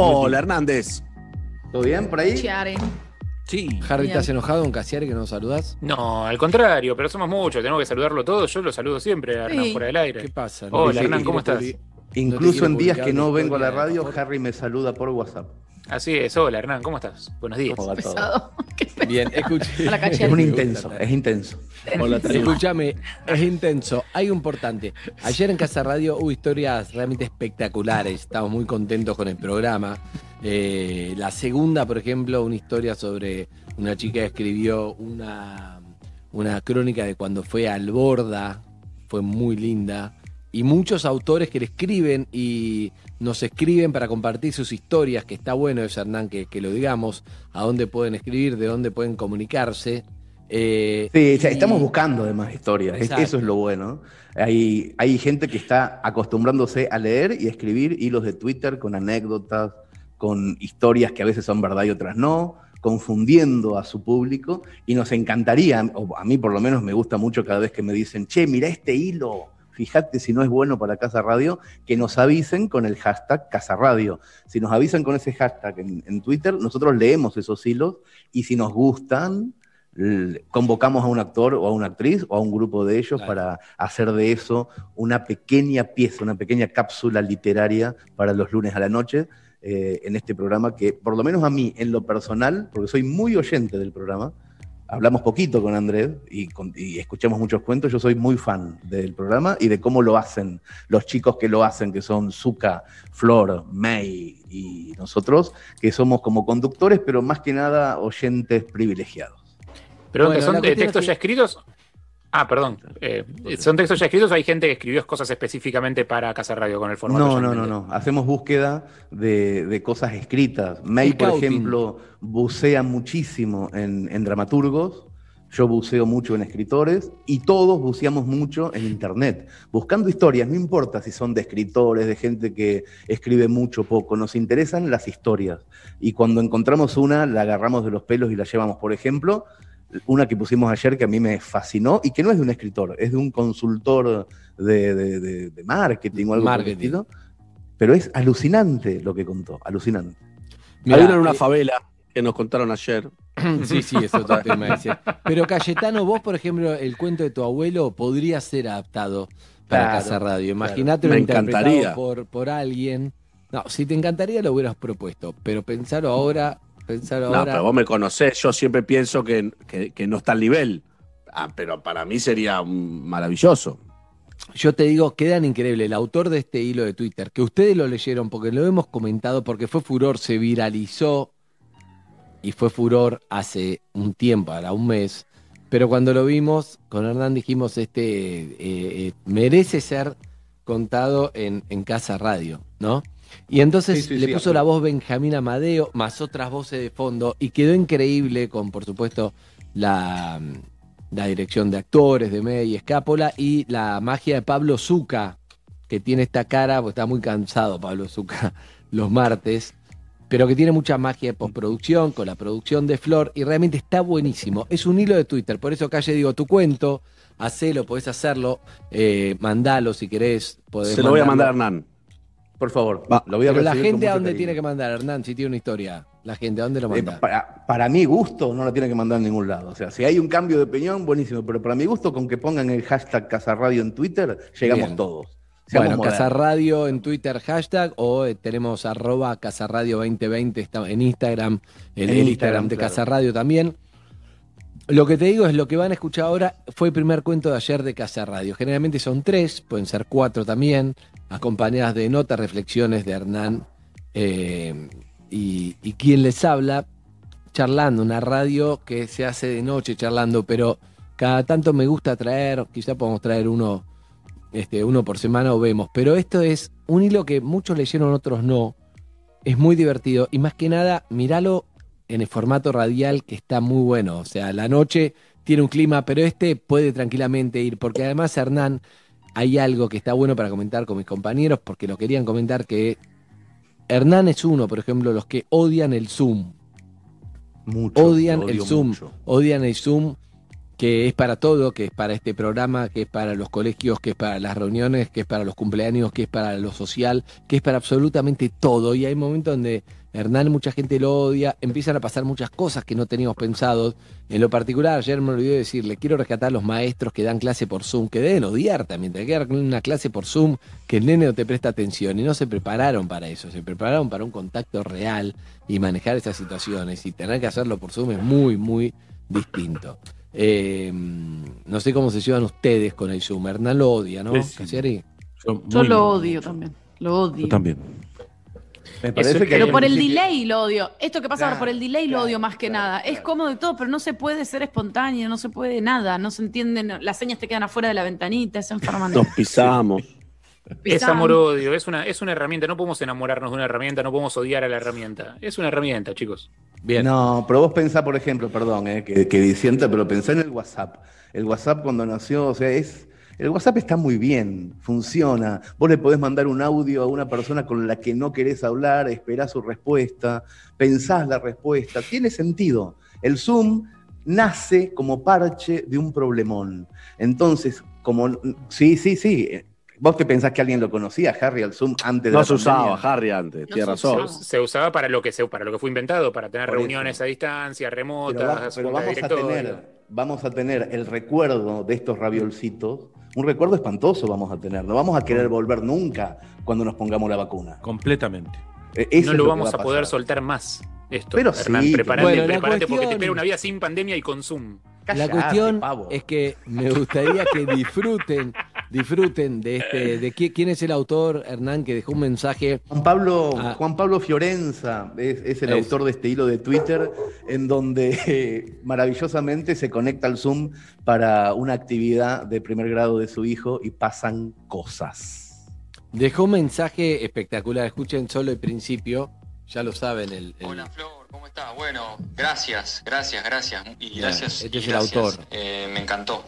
Hola, Hernández. ¿Todo bien por ahí? Chiare. Sí. Harry, Bien. ¿estás enojado con Casiari que no saludás? No, al contrario, pero somos muchos, tenemos que saludarlo todos. Yo lo saludo siempre a Hernán Sí. fuera del aire. ¿Qué pasa? Hola, Hernán, ¿cómo estás? Incluso en días publicar que no vengo a la historia radio. Harry me saluda por WhatsApp. Así es, hola Hernán, ¿cómo estás? Buenos días. ¿Cómo va todo? Bien, escuché. Es un intenso, es intenso. Hola. Escúchame, es intenso. Hay un importante. Ayer en Casa Radio hubo historias realmente espectaculares. Estamos muy contentos con el programa. Eh, la segunda, por ejemplo, una historia sobre una chica que escribió una, una crónica de cuando fue al Borda. Fue muy linda. Y muchos autores que le escriben y nos escriben para compartir sus historias, que está bueno eso, Hernán, que, que lo digamos, a dónde pueden escribir, de dónde pueden comunicarse. Eh, Sí, o sea, y- estamos buscando además historias, Exacto. eso es lo bueno. Hay, hay gente que está acostumbrándose a leer y a escribir hilos de Twitter con anécdotas, con historias que a veces son verdad y otras no, confundiendo a su público y nos encantaría, o a mí por lo menos me gusta mucho cada vez que me dicen, che, mira este hilo, fíjate si no es bueno para Casa Radio, que nos avisen con el hashtag Casa Radio. Si nos avisan con ese hashtag en, en Twitter, nosotros leemos esos hilos y si nos gustan, convocamos a un actor o a una actriz o a un grupo de ellos Claro. para hacer de eso una pequeña pieza, una pequeña cápsula literaria para los lunes a la noche eh, en este programa que por lo menos a mí en lo personal, porque soy muy oyente del programa, hablamos poquito con Andrés y, escuchamos muchos cuentos, yo soy muy fan del programa y de cómo lo hacen los chicos que lo hacen, que son Zuka, Flor, May y nosotros, que somos como conductores, pero más que nada oyentes privilegiados. Bueno, la ¿son de textos es ya que- escritos? Ah, perdón. eh, ¿Son textos ya escritos o hay gente que escribió cosas específicamente para Casa Radio con el formato? No, no, no, no. Hacemos búsqueda de, de cosas escritas. May, por ejemplo, bucea muchísimo en, en dramaturgos. Yo buceo mucho en escritores y todos buceamos mucho en internet, buscando historias, no importa si son de escritores, de gente que escribe mucho o poco, nos interesan las historias. Y cuando encontramos una, la agarramos de los pelos y la llevamos. Por ejemplo, una que pusimos ayer que a mí me fascinó y que no es de un escritor, es de un consultor de, de- de- de marketing o algo Marketing. Pero es alucinante lo que contó, alucinante. Mirá, Hay una en una eh, favela que nos contaron ayer. Sí, sí, es otro tema ese. Pero Cayetano, vos, por ejemplo, el cuento de tu abuelo podría ser adaptado para Claro, Casa Radio. claro. Imagínate Me interpretado encantaría. por, por alguien. No, si te encantaría lo hubieras propuesto, pero pensarlo ahora, No, pero vos me conocés, yo siempre pienso que, que- que no está al nivel. Ah, pero para mí sería maravilloso. Yo te digo, quedan increíbles. El autor de este hilo de Twitter, que ustedes lo leyeron porque lo hemos comentado, porque fue furor, se viralizó y fue furor hace un tiempo, ahora un mes. Pero cuando lo vimos, con Hernán dijimos, este eh, eh, merece ser contado en, en Casa Radio, ¿no? Y entonces Sí, sí, le sí, puso la voz Benjamín Amadeo, más otras voces de fondo, y quedó increíble con, por supuesto, la, la dirección de actores de May Escápola y la magia de Pablo Zuca, que tiene esta cara, porque está muy cansado Pablo Zuca los martes, pero que tiene mucha magia de postproducción, con la producción de Flor, y realmente está buenísimo. Es un hilo de Twitter, por eso calle digo tu cuento, hacelo, podés hacerlo, eh, mandalo si querés. podés Se lo voy a mandar a. Hernán. Por favor, Va, lo voy a Pero la gente a dónde cariño. tiene que mandar, Hernán, si tiene una historia. La gente, ¿a dónde lo Eh, manda? para, para mi gusto no la tiene que mandar a ningún lado. O sea, si hay un cambio de opinión, buenísimo. Pero para mi gusto, con que pongan el hashtag Casa Radio en Twitter, llegamos Bien. todos. Seamos Bueno, modernos. Casa Radio en Twitter hashtag o eh, tenemos arroba Casaradio 2020 está en Instagram, el, En el Instagram, Instagram, de claro. Casa Radio también. Lo que te digo es lo que van a escuchar ahora fue el primer cuento de ayer de Casa Radio. Generalmente son tres, pueden ser cuatro también, acompañadas de notas, reflexiones de Hernán eh, y, quien les habla, charlando, una radio que se hace de noche charlando, pero cada tanto me gusta traer, quizá podemos traer uno este, uno por semana o vemos. Pero esto es un hilo que muchos leyeron, otros no. Es muy divertido. Y más que nada, míralo en el formato radial que está muy bueno. O sea, la noche tiene un clima, pero este puede tranquilamente ir. Porque además, Hernán, hay algo que está bueno para comentar con mis compañeros, porque lo querían comentar que Hernán es uno, por ejemplo, los que odian el Zoom. Mucho, Odian el Zoom. mucho. Odian el Zoom que es para todo, que es para este programa, que es para los colegios, que es para las reuniones, que es para los cumpleaños, que es para lo social, que es para absolutamente todo. Y hay momentos donde Hernán mucha gente lo odia, empiezan a pasar muchas cosas que no teníamos pensados. En lo particular, ayer me olvidé decirle, quiero rescatar a los maestros que dan clase por Zoom, que deben odiar también, te que dar una clase por Zoom que el nene no te presta atención y no se prepararon para eso, se prepararon para un contacto real y manejar esas situaciones y tener que hacerlo por Zoom es muy, muy distinto. Eh, no sé cómo se llevan ustedes con el Zoom. Hernán lo odia, ¿no? Sí. Casiari? Yo lo odio también. Lo odio. Yo también. Me parece Eso- que Pero por el delay lo odio. Esto que pasa ahora por el delay lo claro, odio más que claro, nada. Es cómodo y todo, pero no se puede ser espontáneo, no se puede nada, no se entienden, las señas te quedan afuera de la ventanita, es enfermante. Nos pisamos. Es amor-odio, es una, es una herramienta. No podemos enamorarnos de una herramienta, no podemos odiar a la herramienta. Es una herramienta, chicos. Bien. No, pero vos pensá, por ejemplo, perdón, eh, que, que disienta, pero pensá en el WhatsApp. El WhatsApp cuando nació, o sea, es. El WhatsApp está muy bien, funciona. Vos le podés mandar un audio a una persona con la que no querés hablar, esperás su respuesta, pensás la respuesta. Tiene sentido. El Zoom nace como parche de un problemón. Entonces, como. Sí, sí, sí. Vos te pensás que alguien lo conocía, Harry, al Zoom antes de No la se usaba? Harry antes, No tiene se razón. usaba. Se usaba para lo que se, para lo que fue inventado, para tener Por reuniones eso. a distancia, Pero, remotas, va- pero vamos, a tener, vamos a tener el recuerdo de estos raviolcitos, un recuerdo espantoso vamos a tener. No vamos a querer volver nunca cuando nos pongamos la vacuna. Completamente. Eh, eso no lo vamos va a poder pasar. soltar más. Esto, Pero Hernán, sí, prepárate, Bueno, la prepárate porque te cuestión- espera una vida sin pandemia y con Zoom. La Cállate, cuestión pavo. es que me gustaría que disfruten, disfruten de este, de qui- quién es el autor, Hernán, que dejó un mensaje. Juan Pablo, Ah. Juan Pablo Fiorenza es, es el Es. autor de este hilo de Twitter, en donde eh, maravillosamente se conecta al Zoom para una actividad de primer grado de su hijo y pasan cosas. Dejó un mensaje espectacular. Escuchen solo el principio. Ya lo saben. El, el- Hola Flor, ¿cómo estás? Bueno, gracias, gracias, gracias. Y gracias. este y es el autor. Eh, me encantó.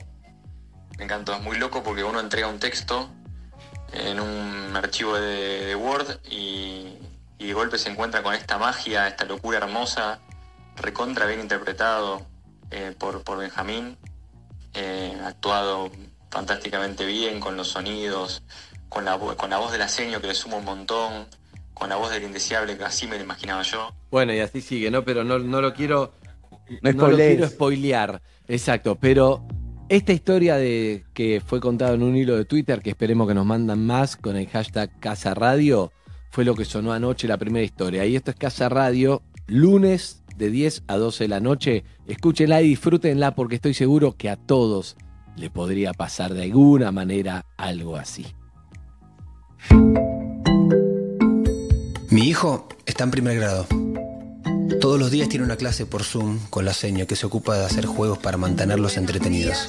Me encantó. Es muy loco porque uno entrega un texto en un archivo de, de Word y, y de golpe se encuentra con esta magia, esta locura hermosa, recontra bien interpretado eh, por, por Benjamín, eh, actuado fantásticamente bien con los sonidos, con la, con la voz del aseño que le suma un montón, con la voz del indeseable que así me lo imaginaba yo. Bueno, y así sigue, ¿no? Pero no, no lo quiero. No No lo quiero spoilear. Exacto. Pero esta historia de que fue contada en un hilo de Twitter, que esperemos que nos mandan más con el hashtag Casa Radio, fue lo que sonó anoche la primera historia. Y esto es Casa Radio, lunes de 10 a 12 de la noche. Escúchenla y disfrútenla porque estoy seguro que a todos le podría pasar de alguna manera algo así. Mi hijo está en primer grado. Todos los días tiene una clase por Zoom con la seña que se ocupa de hacer juegos para mantenerlos entretenidos.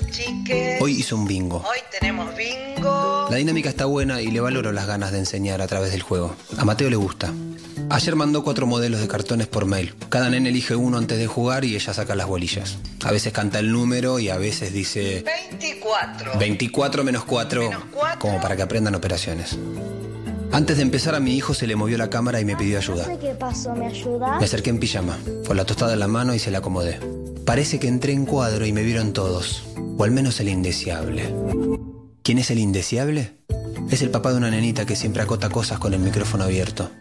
Hoy hizo un bingo. hoy tenemos bingo. La dinámica está buena y le valoro las ganas de enseñar a través del juego. A Mateo le gusta. Ayer mandó cuatro modelos de cartones por mail. Cada nene elige uno antes de jugar y ella saca las bolillas. A veces canta el número y a veces dice 24. 24 menos 4, Menos cuatro. como para que aprendan operaciones. Antes de empezar a mi hijo se le movió la cámara y me pidió ayuda. Qué pasó, ¿me ayuda? Me acerqué en pijama, con la tostada en la mano y se la acomodé. Parece que entré en cuadro y me vieron todos, o al menos el indeseable. ¿Quién es el indeseable? Es el papá de una nenita que siempre acota cosas con el micrófono abierto.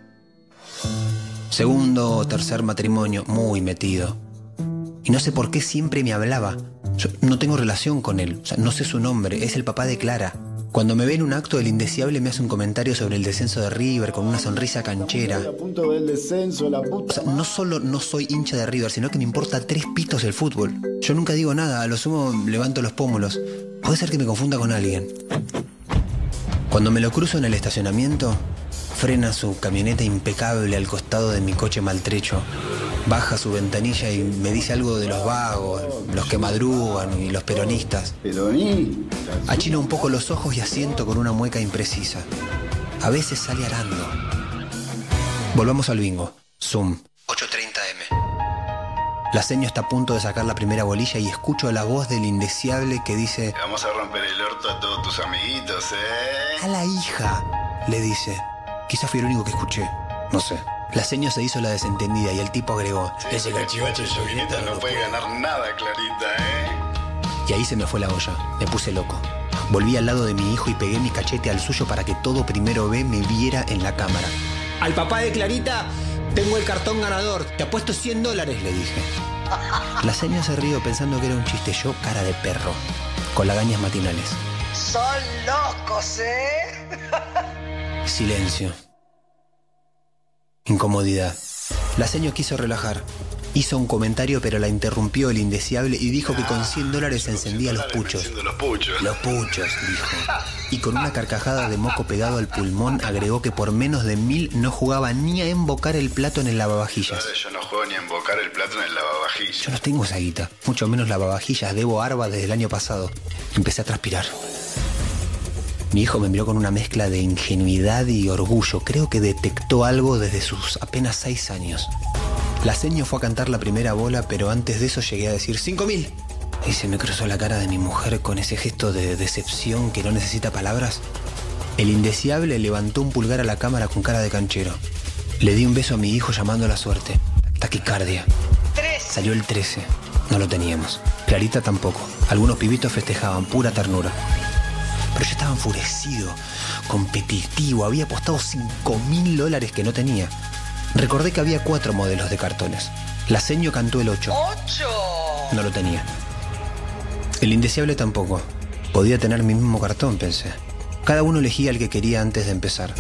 Segundo o tercer matrimonio, muy metido. Y no sé por qué siempre me hablaba. Yo no tengo relación con él, o sea, no sé su nombre, es el papá de Clara. Cuando me ve en un acto, el indeseable me hace un comentario sobre el descenso de River con una sonrisa canchera. A punto del descenso, la O puta. sea, no solo no soy hincha de River, sino que me importa tres pitos el fútbol. Yo nunca digo nada, a lo sumo levanto los pómulos. Puede ser que me confunda con alguien. Cuando me lo cruzo en el estacionamiento, frena su camioneta impecable al costado de mi coche maltrecho. Baja su ventanilla y me dice algo de los vagos, los que madrugan y los peronistas. Peronista. Achino un poco los ojos y asiento con una mueca imprecisa. A veces sale arando. Volvamos al bingo. Zoom. 8.30M. La seño está a punto de sacar la primera bolilla y escucho la voz del indeseable que dice... Vamos a romper el orto a todos tus amiguitos, ¿eh? A la hija, le dice. Quizás fui el único que escuché. No sé. La seño se hizo la desentendida y el tipo agregó... Ese cachivache Clarita no puede ganar nada, Clarita, ¿eh? Y ahí se me fue la olla. Me puse loco. Volví al lado de mi hijo y pegué mi cachete al suyo para que todo primero B me viera en la cámara. Al papá de Clarita, tengo el cartón ganador. Te apuesto 100 dólares, le dije. La señora se rió pensando que era un chiste. Yo, cara de perro, con lagañas matinales. Son locos, ¿eh? Silencio. Incomodidad. La seño quiso relajar. Hizo un comentario, pero la interrumpió el indeseable y dijo que con 100 dólares encendía los puchos. Los puchos. Los puchos, dijo. Y con una carcajada de moco pegado al pulmón agregó que por menos de mil no jugaba ni a embocar el plato en el lavavajillas. Yo no juego ni a embocar el plato en el lavavajillas. Yo no tengo esa guita, mucho menos lavavajillas. Debo arba desde el año pasado. Empecé a transpirar. Mi hijo me miró con una mezcla de ingenuidad y orgullo. Creo que detectó algo desde sus apenas seis años. La seño fue a cantar la primera bola, pero antes de eso llegué a decir ¡Cinco mil! Y se me cruzó la cara de mi mujer con ese gesto de decepción que no necesita palabras. El indeseable levantó un pulgar a la cámara con cara de canchero. Le di un beso a mi hijo llamando a la suerte. Taquicardia. Salió el 13. No lo teníamos. Clarita tampoco. Algunos pibitos festejaban, pura ternura. Pero yo estaba enfurecido, competitivo. Había apostado 5 mil dólares que no tenía. Recordé que había cuatro modelos de cartones. La seño cantó el 8. ¡Ocho! No lo tenía. El indeseable tampoco. Podía tener mi mismo cartón, pensé. Cada uno elegía el que quería antes de empezar.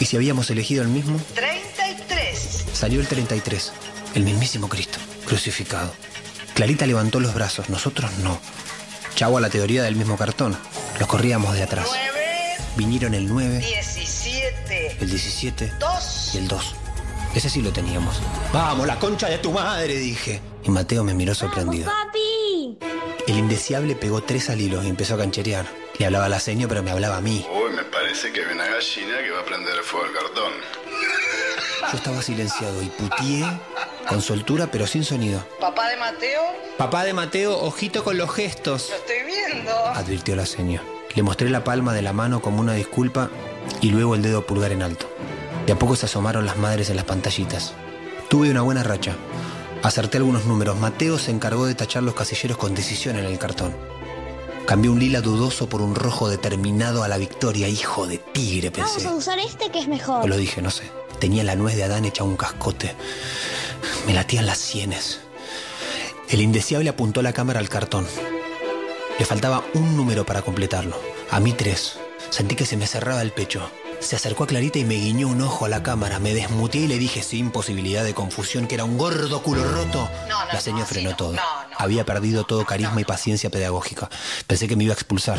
¿Y si habíamos elegido el mismo? 33. Salió el 33, el mismísimo Cristo, crucificado. Clarita levantó los brazos, nosotros no. Chau a la teoría del mismo cartón. Los corríamos de atrás. 9. Vinieron el 9, 17. el 17 2. y el 2. Ese sí lo teníamos. Vamos, la concha de tu madre, dije. Y Mateo me miró sorprendido. papi! El indeseable pegó tres al hilo y empezó a cancherear. Le hablaba a la seño, pero me hablaba a mí. Uy, me parece que hay una gallina que va a prender el fuego al cartón. Yo estaba silenciado y putié con soltura, pero sin sonido. Papá de Mateo, Papá de Mateo, ojito con los gestos. lo estoy advirtió la seño. Le mostré la palma de la mano como una disculpa y luego el dedo pulgar en alto. De a poco se asomaron las madres en las pantallitas. Tuve una buena racha. Acerté algunos números. Mateo se encargó de tachar los casilleros con decisión en el cartón. Cambié un lila dudoso por un rojo determinado a la victoria. Hijo de tigre, Vamos pensé. a usar este que es O mejor. lo dije, no sé. Tenía la nuez de Adán hecha un cascote. Me latían las sienes. El indeseable apuntó la cámara al cartón. Le faltaba un número para completarlo. A mí tres. Sentí que se me cerraba el pecho. Se acercó a Clarita y me guiñó un ojo a la cámara. Me desmuteé y le dije sin posibilidad de confusión que era un gordo culo roto. No, no, la señora no, frenó todo. Había perdido todo carisma y paciencia pedagógica. Pensé que me iba a expulsar.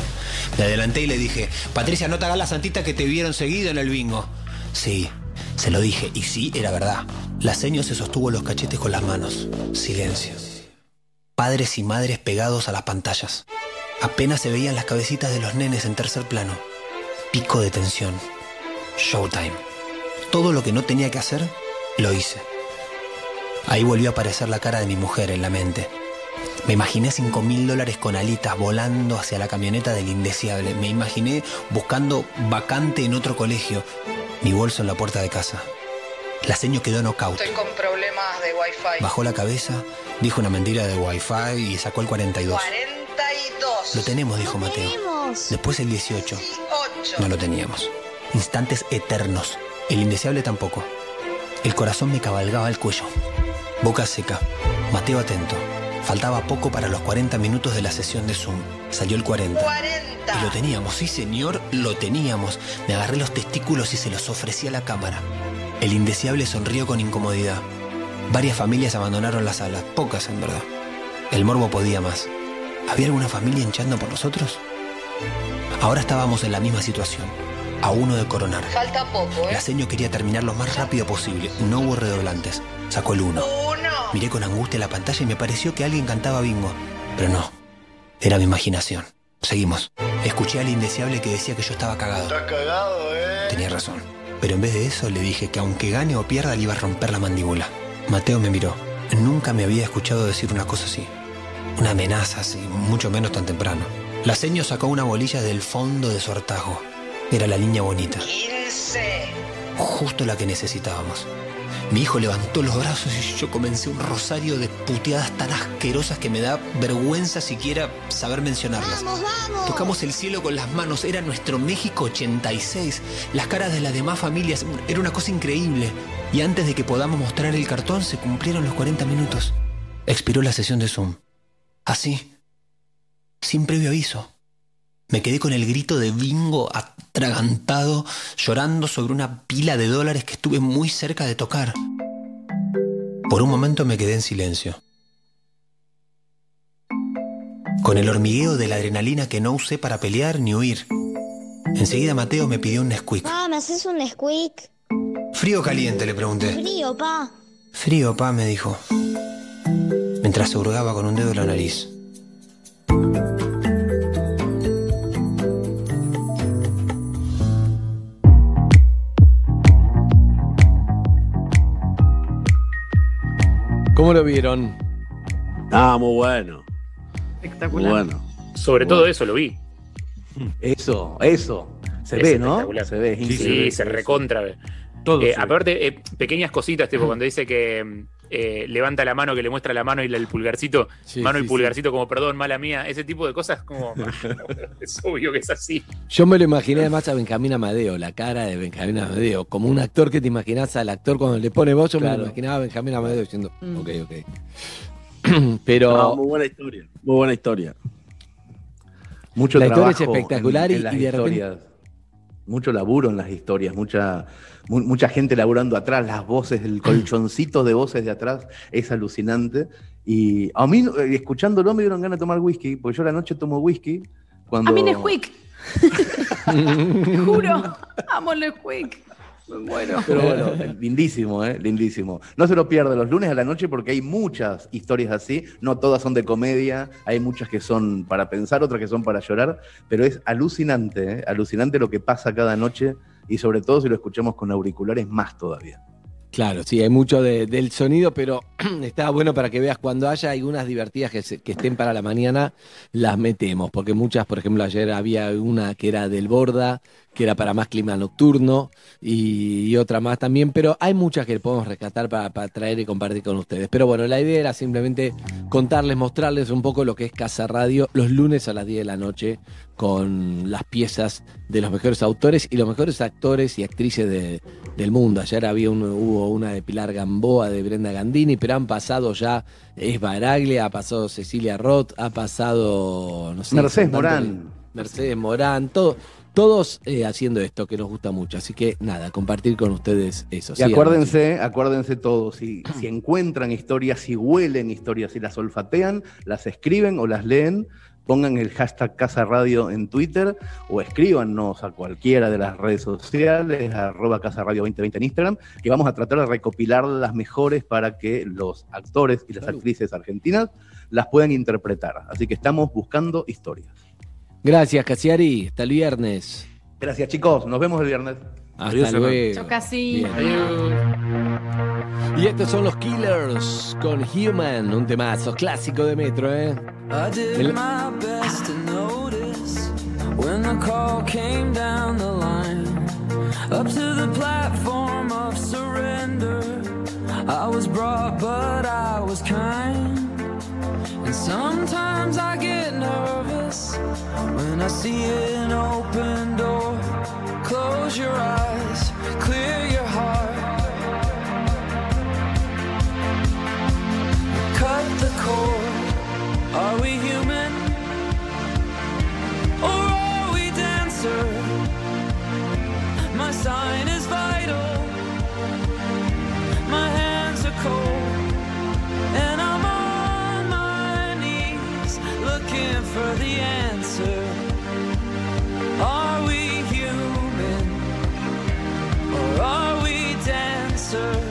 Me adelanté y le dije, Patricia, no te hagas la santita que te vieron seguido en el bingo. Sí, se lo dije, y sí, era verdad. La seño se sostuvo los cachetes con las manos. Silencio. Padres y madres pegados a las pantallas. Apenas se veían las cabecitas de los nenes en tercer plano. Pico de tensión. Showtime. Todo lo que no tenía que hacer, lo hice. Ahí volvió a aparecer la cara de mi mujer en la mente. Me imaginé cinco mil dólares con alitas volando hacia la camioneta del indeseable. Me imaginé buscando vacante en otro colegio. Mi bolso en la puerta de casa. La seño quedó knockout. Estoy con problemas de wifi. Bajó la cabeza, dijo una mentira de wifi y sacó el 42. 42. Lo tenemos, dijo Mateo. Tenemos. Después el 18. 8. No lo teníamos. Instantes eternos. El indeseable tampoco. El corazón me cabalgaba al cuello. Boca seca. Mateo atento. Faltaba poco para los 40 minutos de la sesión de Zoom. Salió el 40. 40. Y lo teníamos, sí señor, lo teníamos. Me agarré los testículos y se los ofrecí a la cámara. El indeseable sonrió con incomodidad. Varias familias abandonaron la sala, pocas en verdad. El morbo podía más. ¿Había alguna familia hinchando por nosotros? Ahora estábamos en la misma situación, a uno de coronar. Falta poco, ¿eh? La seño quería terminar lo más rápido posible, no hubo redoblantes. Sacó el uno. Uno. Miré con angustia la pantalla y me pareció que alguien cantaba bingo. Pero no, era mi imaginación. Seguimos. Escuché al indeseable que decía que yo estaba cagado. Estás cagado, eh. Tenía razón. Pero en vez de eso le dije que aunque gane o pierda le iba a romper la mandíbula. Mateo me miró. Nunca me había escuchado decir una cosa así. Una amenaza así, mucho menos tan temprano. La seño sacó una bolilla del fondo de su hartazgo. Era la niña bonita, 15. justo la que necesitábamos. Mi hijo levantó los brazos y yo comencé un rosario de puteadas tan asquerosas que me da vergüenza siquiera saber mencionarlas. Tocamos el cielo con las manos, era nuestro México 86. Las caras de las demás familias, era una cosa increíble. Y antes de que podamos mostrar el cartón, se cumplieron los 40 minutos. Expiró la sesión de Zoom. Así, sin previo aviso. Me quedé con el grito de bingo atragantado, llorando sobre una pila de dólares que estuve muy cerca de tocar. Por un momento me quedé en silencio. Con el hormigueo de la adrenalina que no usé para pelear ni huir. Enseguida Mateo me pidió un Nesquik. Pa, ¿me haces un squeak? ¿Frío o caliente? le pregunté. Frío, pa. Frío, pa, me dijo. Mientras se hurgaba con un dedo en la nariz. ¿Cómo lo vieron? Ah, muy bueno. Muy Espectacular. bueno. Sobre todo eso lo vi. Eso, eso. Se Es ve, ¿no? espectacular. Se ve, Sí, increíble. se recontra ve. Todo. Eh, se ve. aparte, eh, pequeñas cositas, tipo cuando dice que eh, levanta la mano, que le muestra la mano y el pulgarcito, Sí, mano sí, y pulgarcito como perdón, mala mía, ese tipo de cosas como es obvio que es así. sí. Yo me lo imaginé además a Benjamín Amadeo, la cara de Benjamín Amadeo, como un actor que te imaginas al actor cuando le pone voz, yo me lo imaginaba a Benjamín Amadeo diciendo, Mm. ok, ok. Pero No, muy buena historia. Muy buena historia. Mucho La historia es trabajo espectacular en- y- en las y de repente-. Mucho laburo en las historias, mucha, mu- mucha gente laburando atrás, las voces, el colchoncito de voces de atrás es alucinante. Y a mí, eh, escuchándolo, me dieron ganas de tomar whisky, porque yo a la noche tomo whisky. Cuando... A mí Nesquik. Juro. Amo el Nesquik. Muero. Pero bueno, lindísimo, ¿eh? Lindísimo. No se lo pierda los lunes a la noche porque hay muchas historias así. No todas son de comedia, hay muchas que son para pensar, otras que son para llorar, pero es alucinante, ¿eh? Alucinante lo que pasa cada noche y sobre todo si lo escuchamos con auriculares más todavía. Claro, sí, hay mucho de- del sonido, pero está bueno para que veas cuando haya algunas divertidas que, se- que estén para la mañana, las metemos, porque muchas, por ejemplo, ayer había una que era del Borda, que era para más clima nocturno, y, y otra más también, pero hay muchas que podemos rescatar para, para traer y compartir con ustedes. Pero bueno, la idea era simplemente contarles, mostrarles un poco lo que es Casa Radio los lunes a las 10 de la noche, con las piezas de los mejores autores y los mejores actores y actrices de, del mundo. Ayer había un- hubo una de Pilar Gamboa, de Brenda Gandini, pero han pasado ya Es Baraglia, ha pasado Cecilia Roth, ha pasado, no sé, Mercedes Morán. Mercedes Morán, todo, todos eh, haciendo esto que nos gusta mucho. Así que nada, compartir con ustedes eso. Y acuérdense, acuérdense todos, si, si encuentran historias, si huelen historias, si las olfatean, las escriben o las leen, pongan el hashtag Casa Radio en Twitter o escríbanos a cualquiera de las redes sociales, arroba Casa Radio 2020 en Instagram, que vamos a tratar de recopilar las mejores para que los actores y las actrices argentinas las puedan interpretar. Así que estamos buscando historias. Gracias, Casiari. Hasta el viernes. Gracias chicos, nos vemos el viernes. Hasta Adiós, luego. Casi. Adiós. Y estos son los Killers con Human, un temazo clásico de Metro, ¿eh? I did El- my best to notice when the call came down the line. Up to the platform of surrender. I was brought, but I was kind. And sometimes I get nervous when I see an open door. Close your eyes, clear your heart. Cut the cord. Are we human? Or are we dancer? My sign is vital. My hands are cold. for the answer. Are we human or are we dancers?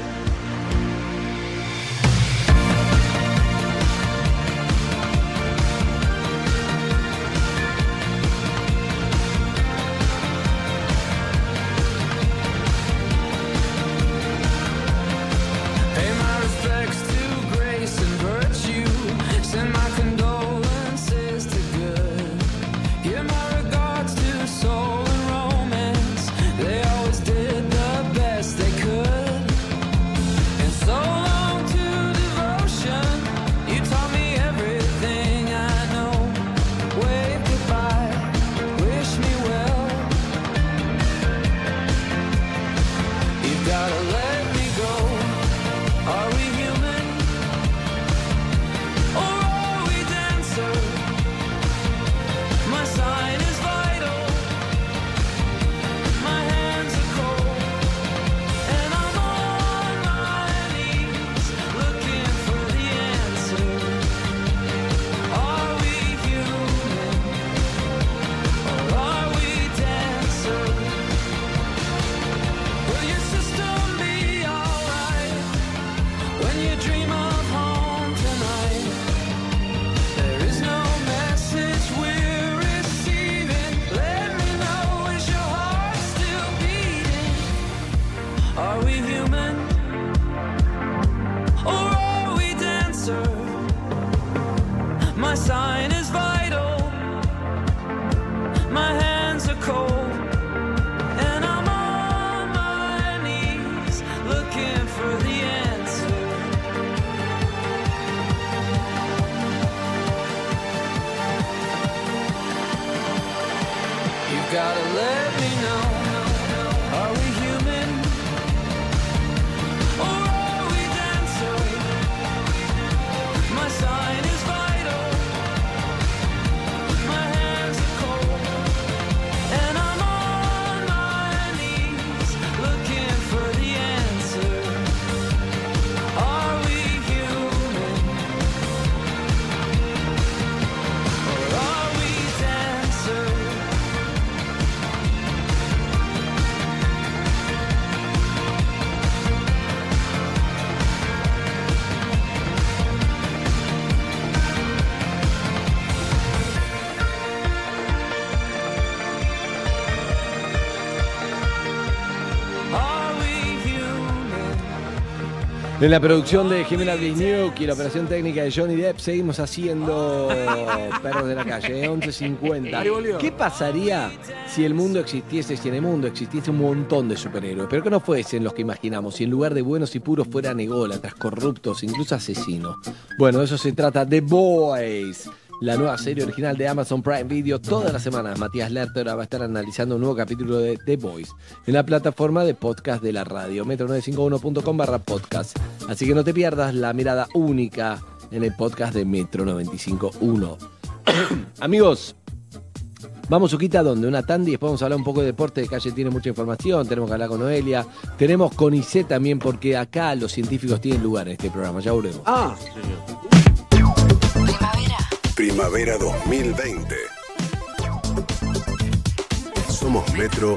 En la producción de Jimena Blisniuk y la operación técnica de Johnny Depp seguimos haciendo Perros de la Calle, ¿eh? 11.50. Ahí volvió. ¿Qué pasaría si el mundo existiese, si en el mundo existiese un montón de superhéroes, pero que no fuesen los que imaginamos, si en lugar de buenos y puros fueran ególatras, corruptos, incluso asesinos? Bueno, de eso se trata The Boys. La nueva serie original de Amazon Prime Video. Todas las semanas Matías Lerter va a estar analizando un nuevo capítulo de The Voice en la plataforma de podcast de la radio, metro951.com barra podcast. Así que no te pierdas la mirada única en el podcast de Metro 951. Amigos, Vamos, Uquita, donde una tanda y después vamos a hablar un poco de deporte. De calle tiene mucha información. Tenemos que hablar con Noelia. Tenemos con ICE también, porque acá los científicos tienen lugar en este programa. Ya volvemos. Ah, Primavera 2020. Somos Metro.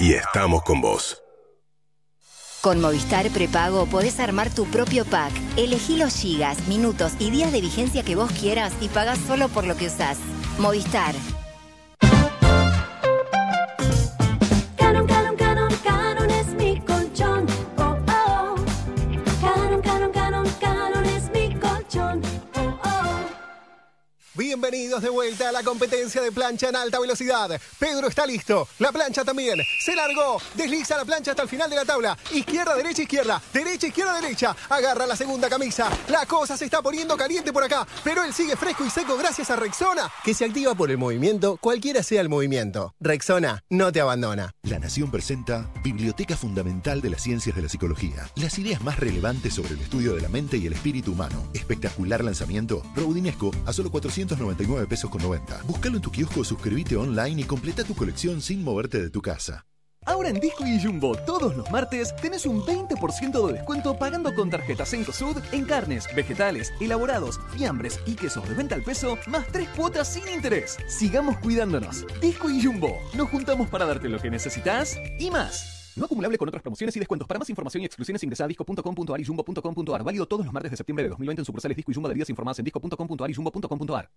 Y estamos con vos. Con Movistar Prepago podés armar tu propio pack. Elegí los gigas, minutos y días de vigencia que vos quieras y pagás solo por lo que usás. Movistar. Bienvenidos de vuelta a la competencia de plancha en alta velocidad. Pedro está listo. La plancha también. Se largó. Desliza la plancha hasta el final de la tabla. Izquierda, derecha, izquierda. Derecha, izquierda, derecha. Agarra la segunda camisa. La cosa se está poniendo caliente por acá. Pero él sigue fresco y seco gracias a Rexona, que se activa por el movimiento, cualquiera sea el movimiento. Rexona no te abandona. La Nación presenta Biblioteca Fundamental de las Ciencias de la Psicología. Las ideas más relevantes sobre el estudio de la mente y el espíritu humano. Espectacular lanzamiento. Rodinesco a solo 499 pesos con 90. Búscalo en tu kiosco suscríbete online y completa tu colección sin moverte de tu casa. Ahora en Disco y Jumbo, todos los martes, tenés un 20% de descuento pagando con tarjetas Cencosud en carnes, vegetales, elaborados, fiambres y quesos de venta al peso, más tres cuotas sin interés. Sigamos cuidándonos. Disco y Jumbo, nos juntamos para darte lo que necesitas y más. No acumulable con otras promociones y descuentos. Para más información y exclusiones ingresa a disco.com.ar y jumbo.com.ar. Válido todos los martes de septiembre de 2020 en sucursales Disco y Jumbo de días informadas en disco.com.ar y jumbo.com.ar.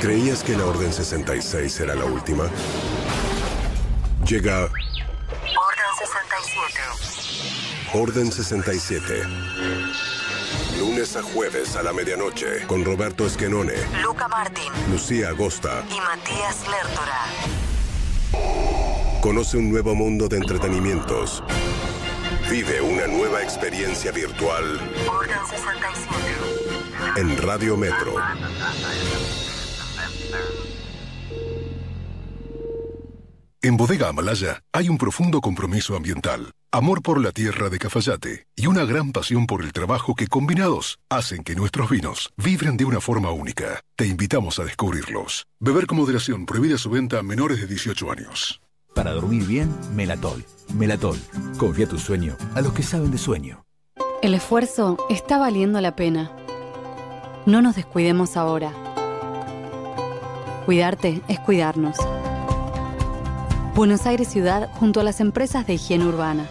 ¿Creías que la Orden 66 era la última? Llega Orden 67. Orden 67. Lunes a jueves a la medianoche con Roberto Esquenone, Luca Martín Lucía Agosta. y Matías Lertora. Conoce un nuevo mundo de entretenimientos. Vive una nueva experiencia virtual Orden 67. en Radio Metro. En Bodega Amalaya hay un profundo compromiso ambiental, amor por la tierra de Cafayate y una gran pasión por el trabajo que combinados hacen que nuestros vinos vibren de una forma única. Te invitamos a descubrirlos. Beber con moderación, prohibida su venta a menores de 18 años. Para dormir bien, Melatol. Melatol. Confía tu sueño a los que saben de sueño. El esfuerzo está valiendo la pena. No nos descuidemos ahora. Cuidarte es cuidarnos. Buenos Aires Ciudad junto a las empresas de higiene urbana.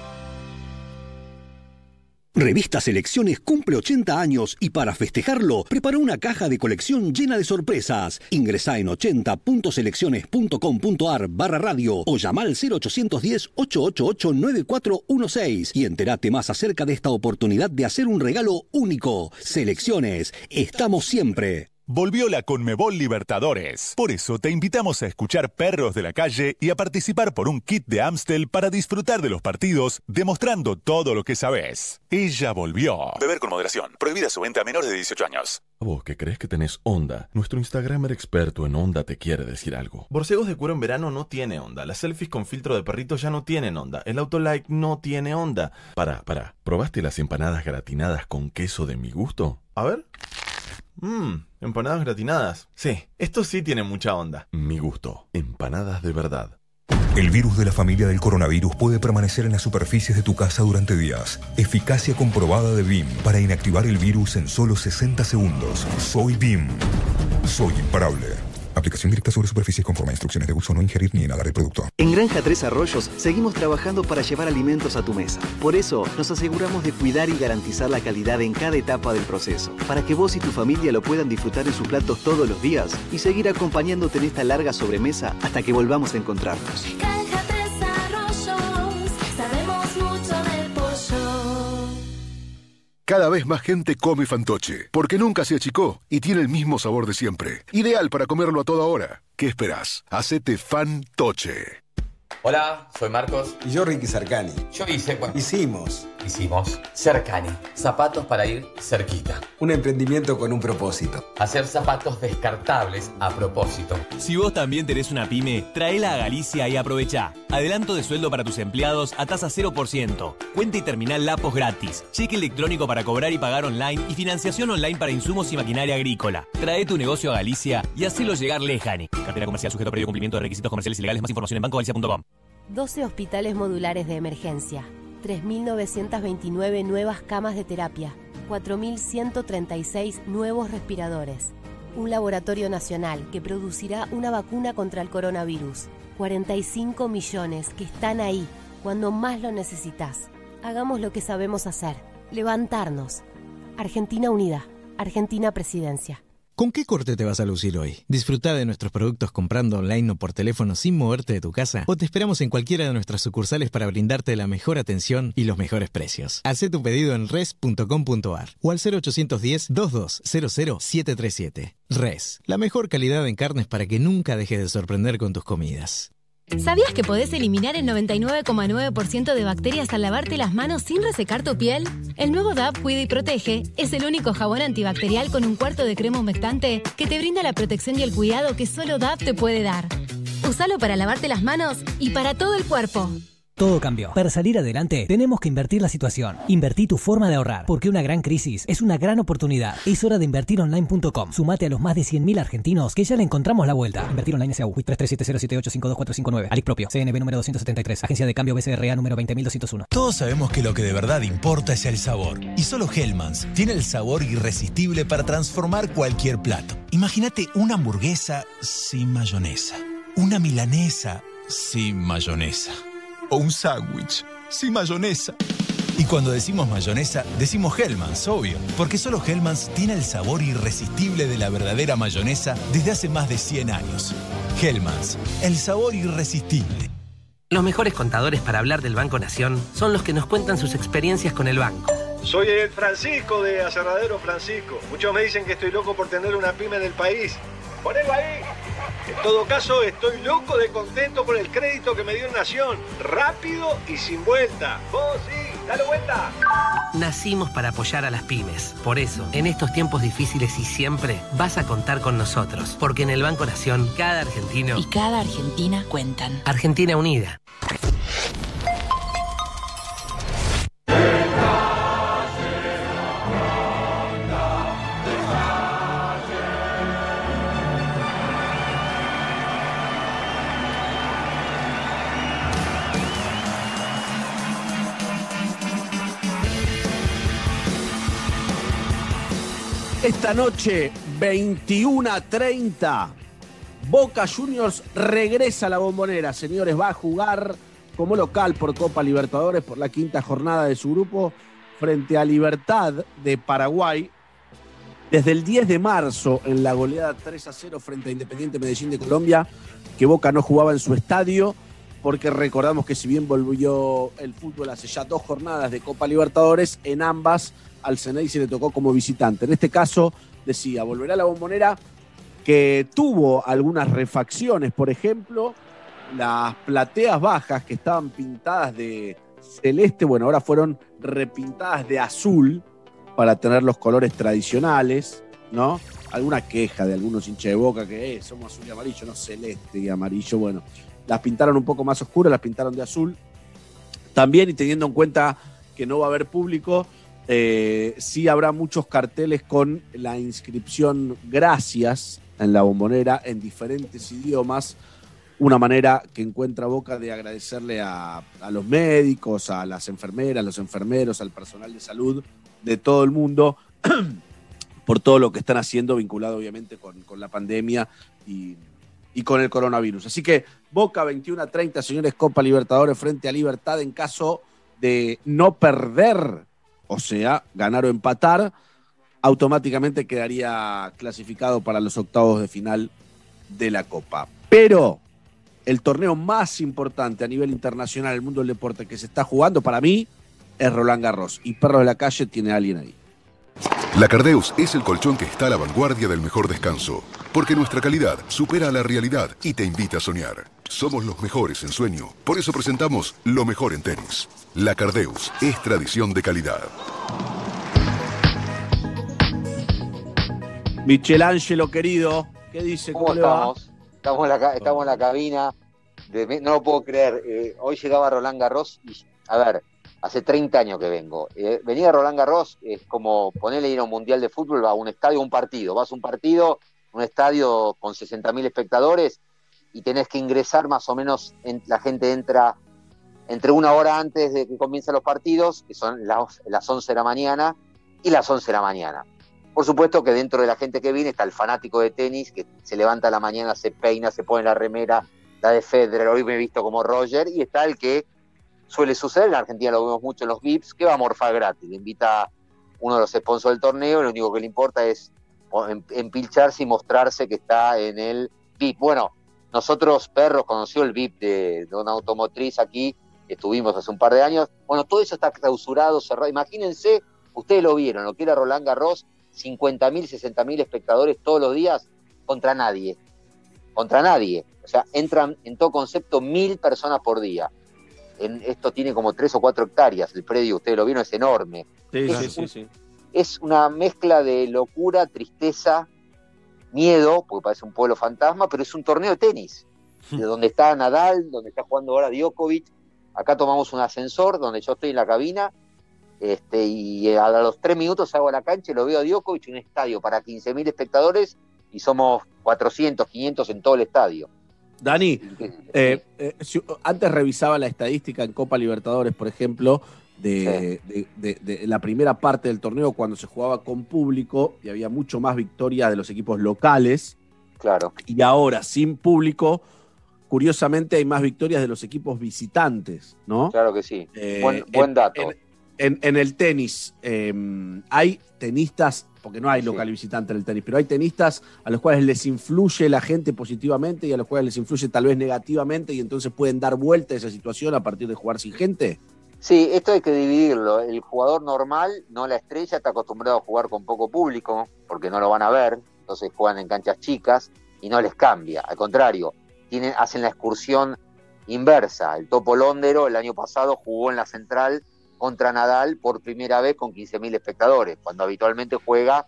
Revista Selecciones cumple 80 años y para festejarlo preparó una caja de colección llena de sorpresas. Ingresa en 80.selecciones.com.ar barra radio o llama al 0810-888-9416 y entérate más acerca de esta oportunidad de hacer un regalo único. Selecciones, estamos siempre. Volvió la Conmebol Libertadores. Por eso te invitamos a escuchar Perros de la Calle y a participar por un kit de Amstel para disfrutar de los partidos, demostrando todo lo que sabes. Ella volvió. Beber con moderación. Prohibida su venta a menores de 18 años. Vos que crees que tenés onda, nuestro Instagramer experto en onda te quiere decir algo. Borcegos de cuero en verano no tiene onda. Las selfies con filtro de perrito ya no tienen onda. El autolike no tiene onda. Pará, pará. ¿Probaste las empanadas gratinadas con queso de mi gusto? A ver. Mmm, empanadas gratinadas. Sí, esto sí tiene mucha onda. Mi gusto. Empanadas de verdad. El virus de la familia del coronavirus puede permanecer en las superficies de tu casa durante días. Eficacia comprobada de BIM para inactivar el virus en solo 60 segundos. Soy BIM. Soy imparable. Aplicación directa sobre superficies conforme a instrucciones de uso. No ingerir ni inhalar el producto. En Granja Tres Arroyos seguimos trabajando para llevar alimentos a tu mesa. Por eso nos aseguramos de cuidar y garantizar la calidad en cada etapa del proceso, para que vos y tu familia lo puedan disfrutar en sus platos todos los días y seguir acompañándote en esta larga sobremesa hasta que volvamos a encontrarnos. Granja Cada vez más gente come fantoche, porque nunca se achicó y tiene el mismo sabor de siempre. Ideal para comerlo a toda hora. ¿Qué esperás? Hacete fantoche. Hola, soy Marcos. Y yo Ricky Cercani. Yo hice, bueno, Hicimos hicimos Cercani, zapatos para ir cerquita. un emprendimiento con un propósito. Hacer zapatos descartables a propósito. Si vos también tenés una pyme, traela a Galicia y aprovecha. Adelanto de sueldo para tus empleados a tasa 0%. Cuenta y terminal Lapos gratis. Cheque electrónico para cobrar y pagar online y financiación online para insumos y maquinaria agrícola. Trae tu negocio a Galicia y hacelo llegar lejani. Cartera comercial sujeto a previo cumplimiento de requisitos comerciales y legales. Más información en bancogalicia.com. 12 hospitales modulares de emergencia, 3.929 nuevas camas de terapia, 4.136 nuevos respiradores, un laboratorio nacional que producirá una vacuna contra el coronavirus, 45 millones que están ahí cuando más lo necesitas. Hagamos lo que sabemos hacer, levantarnos. Argentina Unida, Argentina Presidencia. ¿Con qué corte te vas a lucir hoy? Disfruta de nuestros productos comprando online o por teléfono sin moverte de tu casa o te esperamos en cualquiera de nuestras sucursales para brindarte la mejor atención y los mejores precios. Haz tu pedido en res.com.ar o al 0810-2200-737. Res, la mejor calidad en carnes para que nunca dejes de sorprender con tus comidas. ¿Sabías que podés eliminar el 99,9% de bacterias al lavarte las manos sin resecar tu piel? El nuevo DAP Cuida y Protege es el único jabón antibacterial con un cuarto de crema humectante que te brinda la protección y el cuidado que solo DAP te puede dar. Usalo para lavarte las manos y para todo el cuerpo. Todo cambió. Para salir adelante, tenemos que invertir la situación. Invertí tu forma de ahorrar, porque una gran crisis es una gran oportunidad. Es hora de invertironline.com. Sumate a los más de 100.000 argentinos que ya le encontramos la vuelta. Invertir online SAU, 337078525459. Alic propio, CNB número 273, Agencia de Cambio BCRA número 20201. Todos sabemos que lo que de verdad importa es el sabor. Y solo Hellmann's tiene el sabor irresistible para transformar cualquier plato. Imagínate una hamburguesa sin mayonesa. Una milanesa sin mayonesa. O un sándwich sin mayonesa. Y cuando decimos mayonesa, decimos Hellmann's, obvio. Porque solo Hellmann's tiene el sabor irresistible de la verdadera mayonesa desde hace más de 100 años. Hellmann's, el sabor irresistible. Los mejores contadores para hablar del Banco Nación son los que nos cuentan sus experiencias con el banco. Soy el Francisco de Aserradero Francisco. Muchos me dicen que estoy loco por tener una pyme en el país. Ponelo ahí. En todo caso, estoy loco de contento por el crédito que me dio Nación. Rápido y sin vuelta. Vos sí, dale vuelta. Nacimos para apoyar a las pymes. Por eso, en estos tiempos difíciles y siempre, vas a contar con nosotros. Porque en el Banco Nación, cada argentino Y cada Argentina cuentan. Argentina Unida. Esta noche, 21 a 30, Boca Juniors regresa a la bombonera. Señores, va a jugar como local por Copa Libertadores por la quinta jornada de su grupo frente a Libertad de Paraguay. Desde el 10 de marzo, en la goleada 3 a 0 frente a Independiente Medellín de Colombia, que Boca no jugaba en su estadio, porque recordamos que si bien volvió el fútbol hace ya dos jornadas de Copa Libertadores, en ambas al Ceney se le tocó como visitante. En este caso, decía, volverá a la bombonera que tuvo algunas refacciones, por ejemplo, las plateas bajas que estaban pintadas de celeste, bueno, ahora fueron repintadas de azul para tener los colores tradicionales, ¿no? Alguna queja de algunos hinchas de boca que eh, somos azul y amarillo, no celeste y amarillo, bueno, las pintaron un poco más oscuras, las pintaron de azul. También, y teniendo en cuenta que no va a haber público, eh, sí habrá muchos carteles con la inscripción gracias en la bombonera en diferentes idiomas. Una manera que encuentra Boca de agradecerle a, a los médicos, a las enfermeras, los enfermeros, al personal de salud de todo el mundo por todo lo que están haciendo vinculado obviamente con, con la pandemia y, y con el coronavirus. Así que Boca 21 a 30, señores Copa Libertadores frente a Libertad en caso de no perder, o sea, ganar o empatar, automáticamente quedaría clasificado para los octavos de final de la Copa. Pero el torneo más importante a nivel internacional del mundo del deporte que se está jugando para mí es Roland Garros. Y Perro de la Calle tiene a alguien ahí. La Cardeus es el colchón que está a la vanguardia del mejor descanso, porque nuestra calidad supera a la realidad y te invita a soñar. Somos los mejores en sueño, por eso presentamos lo mejor en tenis. La Cardeus es tradición de calidad. Michelangelo, querido, ¿qué dice? ¿Cómo, ¿Cómo le va? estamos? Estamos en la, estamos en la cabina. de- no lo puedo creer. eh, hoy llegaba Roland Garros y, a ver, hace 30 años que vengo. Eh, venir a Roland Garros es como ponerle ir a un mundial de fútbol a un estadio, a un partido. Vas a un partido, un estadio con 60.000 espectadores y tenés que ingresar más o menos, en- la gente entra entre una hora antes de que comiencen los partidos, que son las, las 11 de la mañana, y las 11 de la mañana. Por supuesto que dentro de la gente que viene está el fanático de tenis, que se levanta a la mañana, se peina, se pone la remera, la de Federer, hoy me he visto como Roger, y está el que suele suceder, en Argentina lo vemos mucho en los VIPs, que va a morfar gratis, le invita uno de los sponsors del torneo, lo único que le importa es em- empilcharse y mostrarse que está en el VIP. Bueno, nosotros, Perros, conoció el VIP de, de una automotriz aquí, estuvimos hace un par de años. Bueno, todo eso está clausurado, cerrado. Imagínense, ustedes lo vieron, lo que era Roland Garros, 50.000, 60.000 espectadores todos los días contra nadie. Contra nadie. O sea, entran en todo concepto mil personas por día. En, esto tiene como tres o cuatro hectáreas. El predio, ustedes lo vieron, es enorme. Sí, Es sí, un- sí, sí. es una mezcla de locura, tristeza, miedo, porque parece un pueblo fantasma, pero es un torneo de tenis, de donde está Nadal, donde está jugando ahora Djokovic. Acá tomamos un ascensor donde yo estoy en la cabina, este, y a los tres minutos salgo a la cancha y lo veo a Djokovic, un estadio para 15.000 espectadores, y somos 400, 500 en todo el estadio. Dani, eh, eh, antes revisaba la estadística en Copa Libertadores, por ejemplo, de, de- de- de la primera parte del torneo cuando se jugaba con público y había mucho más victorias de los equipos locales. Claro. Y ahora, sin público, curiosamente hay más victorias de los equipos visitantes, ¿no? Claro que sí. Eh, buen, buen en- dato. En, en- en el tenis, eh, hay tenistas, porque no hay local visitante en el tenis, pero hay tenistas a los cuales les influye la gente positivamente y a los cuales les influye tal vez negativamente y entonces pueden dar vuelta a esa situación a partir de jugar sin gente. Sí, esto hay que dividirlo. El jugador normal, no la estrella, está acostumbrado a jugar con poco público, porque no lo van a ver, entonces juegan en canchas chicas y no les cambia. Al contrario, tienen, hacen la excursión inversa. El Topo Londero el año pasado jugó en la central contra Nadal por primera vez con 15.000 espectadores, cuando habitualmente juega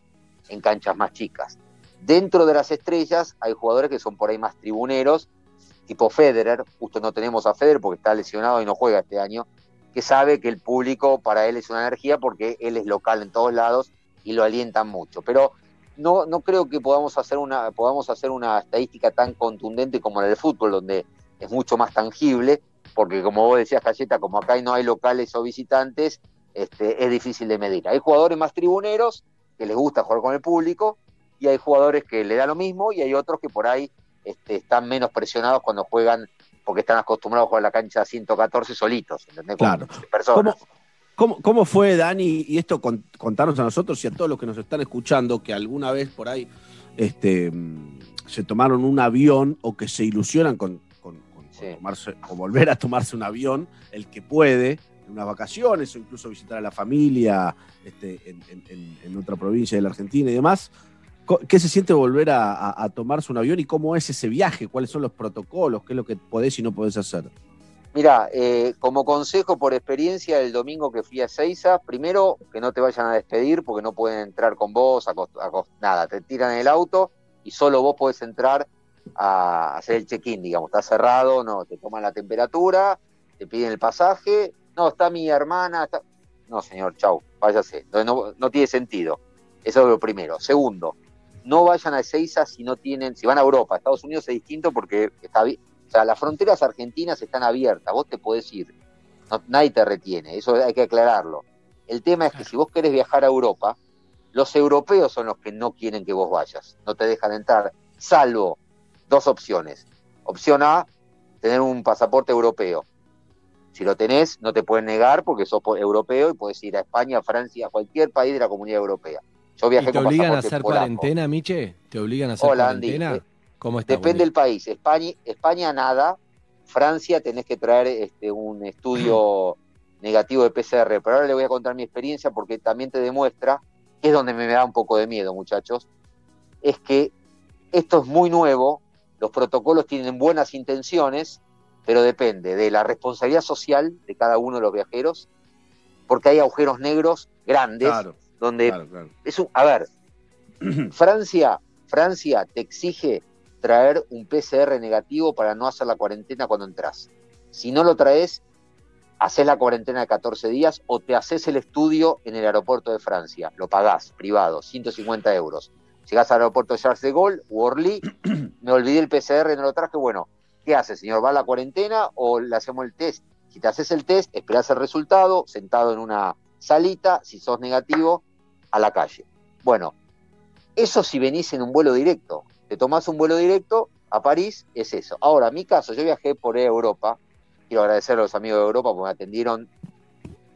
en canchas más chicas. Dentro de las estrellas hay jugadores que son por ahí más tribuneros, tipo Federer, justo no tenemos a Federer porque está lesionado y no juega este año, que sabe que el público para él es una energía porque él es local en todos lados y lo alientan mucho. Pero no, no creo que podamos hacer una, podamos hacer una estadística tan contundente como la del fútbol, donde es mucho más tangible, porque como vos decías, Cayeta, como acá no hay locales o visitantes, este, es difícil de medir. Hay jugadores más tribuneros que les gusta jugar con el público y hay jugadores que le da lo mismo y hay otros que por ahí este, están menos presionados cuando juegan porque están acostumbrados a jugar la cancha 114 solitos, ¿entendés? Claro. 15 personas. ¿Cómo, cómo fue, Dani? Y esto con- contarnos a nosotros y a todos los que nos están escuchando que alguna vez por ahí este, mm, se tomaron un avión o que se ilusionan con, con- tomarse, o volver a tomarse un avión, el que puede, en unas vacaciones o incluso visitar a la familia este, en, en- en- en otra provincia de la Argentina y demás. ¿Qué se siente volver a, a- a tomarse un avión y cómo es ese viaje? ¿Cuáles son los protocolos? ¿Qué es lo que podés y no podés hacer? Mira, eh, como consejo por experiencia, el domingo que fui a Seiza, primero que no te vayan a despedir porque no pueden entrar con vos, acost- acost- nada, te tiran el auto y solo vos podés entrar a hacer el check-in, digamos, está cerrado, no, te toman la temperatura, te piden el pasaje, no, está mi hermana, está- no señor, chau, váyase, no, no, no tiene sentido, eso es lo primero. Segundo, no vayan a Ezeiza si no tienen, si van a Europa, Estados Unidos es distinto porque está o sea, las fronteras argentinas están abiertas, vos te podés ir, no- nadie te retiene, eso hay que aclararlo. El tema es que si vos querés viajar a Europa, los europeos son los que no quieren que vos vayas, no te dejan entrar, salvo dos opciones. Opción A, tener un pasaporte europeo. Si lo tenés, no te pueden negar porque sos europeo y puedes ir a España, a Francia, a cualquier país de la comunidad europea. Yo ¿Y viajé te con obligan a hacer cuarentena, Miche? ¿Te obligan a hacer Hola, Andy. cuarentena? Eh, ¿Cómo está? Depende del país. España, España nada. Francia tenés que traer este, un estudio negativo de PCR. Pero ahora le voy a contar mi experiencia porque también te demuestra, que es donde me da un poco de miedo, muchachos, es que esto es muy nuevo, los protocolos tienen buenas intenciones, pero depende de la responsabilidad social de cada uno de los viajeros, porque hay agujeros negros grandes, Claro, donde claro, claro. es un, a ver, Francia, Francia te exige traer un PCR negativo para no hacer la cuarentena cuando entras. Si no lo traes, haces la cuarentena de 14 días o te haces el estudio en el aeropuerto de Francia. Lo pagás, privado, 150 euros. Llegás al aeropuerto de Charles de Gaulle o Orly, me olvidé el PCR, no lo traje, bueno, ¿qué hace, señor? ¿Va a la cuarentena o le hacemos el test? Si te haces el test, esperás el resultado, sentado en una salita, si sos negativo, a la calle. Bueno, eso si venís en un vuelo directo, te tomás un vuelo directo a París, es eso. Ahora, mi caso, yo viajé por Europa, quiero agradecer a los amigos de Europa porque me atendieron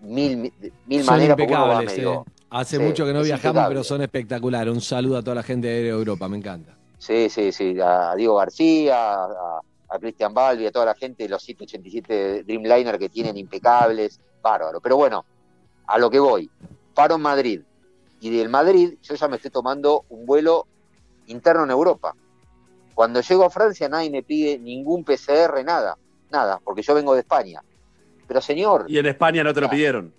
mil, mil, Son maneras, porque uno va impecables, medio- eh. Hace Sí, mucho que no viajamos, impecable. pero son espectaculares. Un saludo a toda la gente de Europa, me encanta. Sí, sí, sí, a Diego García, a, a Cristian Balbi, a toda la gente de los 187 Dreamliner que tienen impecables, bárbaro. Pero bueno, a lo que voy, paro en Madrid y del Madrid yo ya me estoy tomando un vuelo interno en Europa. Cuando llego a Francia nadie me pide ningún PCR, nada, nada, porque yo vengo de España. Pero señor, Y en España no te lo pidieron.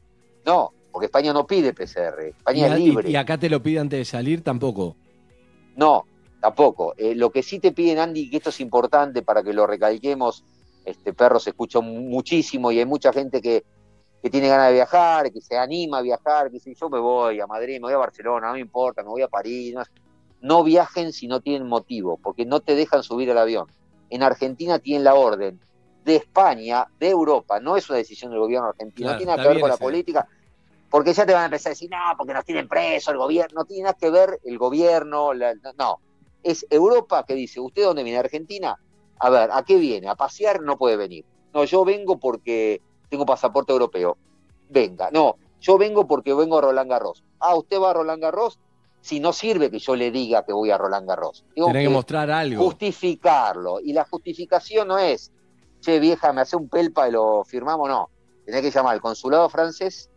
no, porque España no pide PCR, Y, España a- es y- libre. y acá te lo pide antes de salir tampoco. No, tampoco. Eh, lo que sí te piden, Andy, que esto es importante para que lo recalquemos, este perro se escucha muchísimo y hay mucha gente que, que tiene ganas de viajar, que se anima a viajar, que dice, yo me voy a Madrid, me voy a Barcelona, no me importa, me voy a París. No, No viajen si no tienen motivo, porque no te dejan subir al avión. En Argentina tienen la orden de España, de Europa, no es una decisión del gobierno argentino, Claro, no tiene nada que ver con la política, porque ya te van a empezar a decir, no, porque nos tienen preso el gobierno, no tiene nada que ver el gobierno, la- no, es Europa que dice, ¿usted dónde viene? ¿Argentina? A ver, ¿a qué viene? ¿A pasear? No puede venir. No, yo vengo porque tengo pasaporte europeo. Venga, no, yo vengo porque vengo a Roland Garros. Ah, ¿usted va a Roland Garros? Si no sirve que yo le diga que voy a Roland Garros. Tengo Tenés que mostrar algo. justificarlo. Y la justificación no es, che, vieja, me hace un pelpa y lo firmamos, no. Tenés que llamar al consulado francés,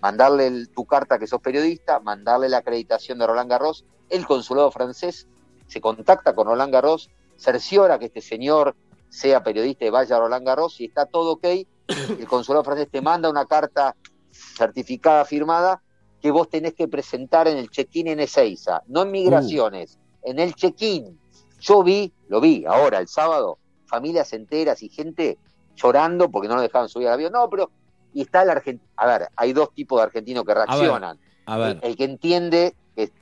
mandarle el- tu carta que sos periodista, mandarle la acreditación de Roland Garros. El consulado francés se contacta con Roland Garros, cerciora que este señor sea periodista y vaya a Roland Garros y está todo ok. El consulado francés te manda una carta certificada, firmada, que vos tenés que presentar en el check-in en Ezeiza, no en migraciones, en el check-in. Yo vi, lo vi ahora, el sábado, familias enteras y gente llorando porque no lo dejaban subir al avión. No, pero. Y está el argentino. A ver, hay dos tipos de argentinos que reaccionan. A ver. El, el que entiende que,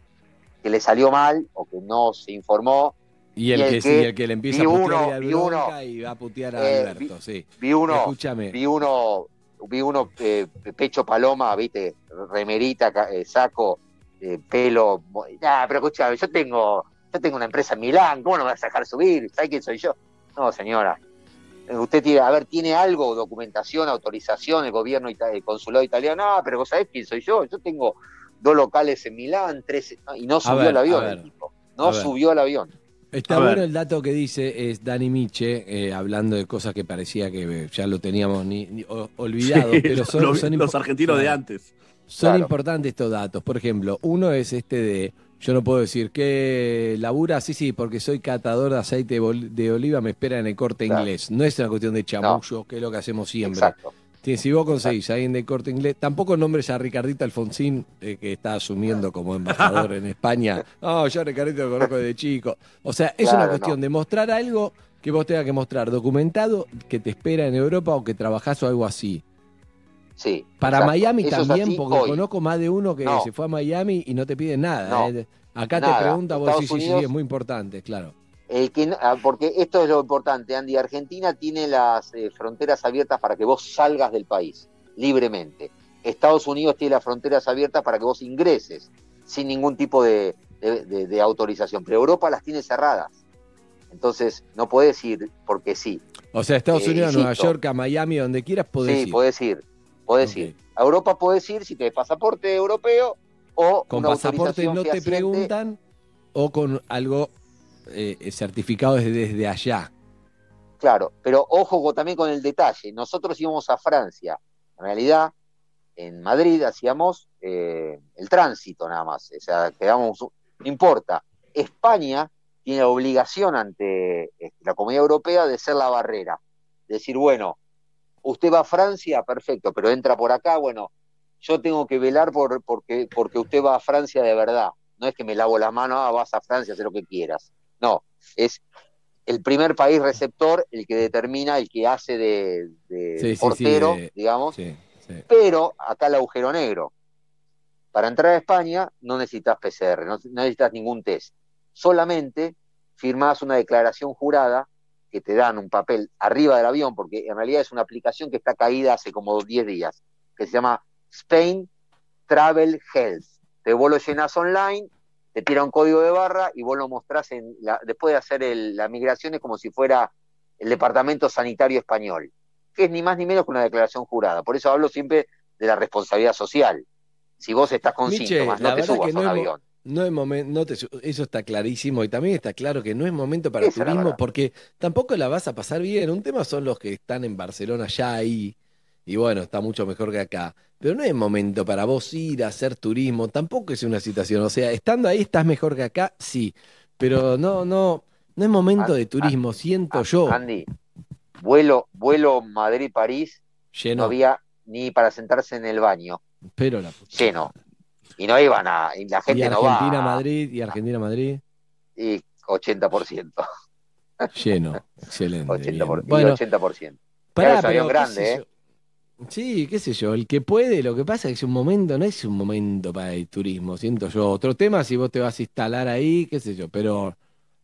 que le salió mal o que no se informó. Y el, que, sí, el que le empieza a putear a uno, y va a putear a eh, Alberto, vi- sí. vi uno, Escúchame. vi uno, vi uno eh, pecho paloma, viste, remerita, eh, saco, eh, pelo. Nah, pero escúchame, yo tengo, yo tengo una empresa en Milán, ¿cómo no me vas a dejar subir? ¿Sabes quién soy yo? No, señora. Usted tiene, a ver, ¿tiene algo, documentación, autorización, el gobierno, el consulado italiano? No, pero vos sabés quién soy yo. Yo tengo dos locales en Milán, tres, y no subió al avión el tipo. No subió al avión. Está A bueno ver. el dato que dice es Dani Miche, eh, hablando de cosas que parecía que eh, ya lo teníamos ni, ni- o- olvidado, Sí, pero son, los, son los impo- argentinos de antes. Son Claro. importantes estos datos. Por ejemplo, uno es este de, yo no puedo decir que labura, sí, sí, porque soy catador de aceite de, oliva, me espera en el corte Claro. inglés. No es una cuestión de chamullo, que es lo que hacemos siempre. Exacto. Sí, si vos conseguís a alguien de corte inglés, tampoco nombres a Ricardito Alfonsín, eh, que está asumiendo como embajador en España. No, yo a Ricardito lo conozco desde chico. O sea, es Claro, una cuestión no. de mostrar algo que vos tengas que mostrar documentado, que te espera en Europa o que trabajás o algo así. Sí. Para exacto. Miami Eso también, porque hoy. conozco más de uno que No. se fue a Miami y no te piden nada. No. eh. Acá Nada. te pregunta, vos Estados sí, sí, sí, es muy importante, claro. El que no- ah, porque esto es lo importante, Andy. Argentina tiene las eh, fronteras abiertas para que vos salgas del país libremente. Estados Unidos tiene las fronteras abiertas para que vos ingreses sin ningún tipo de, de- de- de autorización. Pero Europa las tiene cerradas. Entonces, no podés ir porque sí. O sea, Estados Eh, Unidos, Nueva insisto. York, a Miami, donde quieras, podés sí, ir. podés ir. Podés ir. A Europa podés ir si tenés pasaporte europeo o Con una pasaporte no te preguntan o con algo eh, certificado desde, desde allá. Claro, pero ojo también con el detalle. Nosotros íbamos a Francia. En realidad, en Madrid hacíamos eh, el tránsito nada más. O sea, quedamos, no importa. España tiene la obligación ante eh, la comunidad europea de ser la barrera. Decir, bueno, usted va a Francia, perfecto, pero entra por acá, bueno, yo tengo que velar por, porque, porque usted va a Francia de verdad. No es que me lavo las manos, ah, vas a Francia, haz lo que quieras. No, es el primer país receptor el que determina, el que hace de, de Sí, sí, sí, portero, de- digamos. Pero acá el agujero negro. Para entrar a España no necesitas PCR, no, no necesitas ningún test. Solamente firmás una declaración jurada que te dan un papel arriba del avión, porque en realidad es una aplicación que está caída hace como 10 días, que se llama Spain Travel Health. Te vos lo llenas online, te tira un código de barra y vos lo mostrás en la- después de hacer el- la migración es como si fuera el Departamento Sanitario Español, que es ni más ni menos que una declaración jurada. Por eso hablo siempre de la responsabilidad social. Si vos estás con Miche, síntomas, no te subas que a un no avión. No es momento, no te eso está clarísimo y también está claro que no es momento para Esa turismo porque tampoco la vas a pasar bien. Un tema son los que están en Barcelona ya ahí y bueno, está mucho mejor que acá. Pero no es momento para vos ir a hacer turismo, tampoco es una situación. O sea, estando ahí estás mejor que acá, sí, pero no, no, no es momento de turismo, siento yo. Andy, vuelo, vuelo Madrid-París, Lleno. no había ni para sentarse en el baño, Pero la lleno. Y no iban a, y la y gente no va. Argentina Madrid y Argentina Madrid Y 80%. lleno, excelente. 80%. bien. y Bueno, 80%. Pará, Claro, es un pero avión qué grande, ¿eh? Yo. Sí, qué sé yo, el que puede, lo que pasa es que es un momento, no es un momento para el turismo, siento yo. Otro tema si vos te vas a instalar ahí, qué sé yo, pero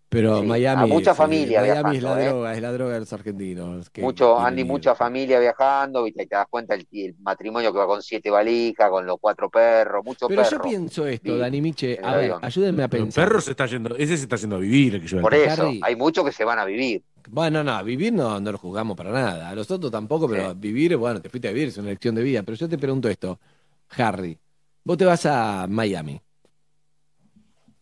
pero Sí, Miami a mucha es, familia Miami es la viajando, ¿eh? droga, es la droga de los argentinos. que Mucho, Andy, ir. mucha familia viajando, ¿viste? Y te das cuenta el, el matrimonio que va con siete valijas, con los cuatro perros, mucho Pero yo pienso esto, Sí, Dani Miche, a ver, avión. ayúdenme a Pero el pensar. perro se está yendo, ese se está yendo a vivir, el que el Por eso, Harry. hay muchos que se van a vivir. Bueno, no, vivir no, no lo juzgamos para nada. A los otros tampoco, pero Sí. vivir, bueno, te fuiste a vivir, es una elección de vida. Pero yo te pregunto esto, Harry, vos te vas a Miami.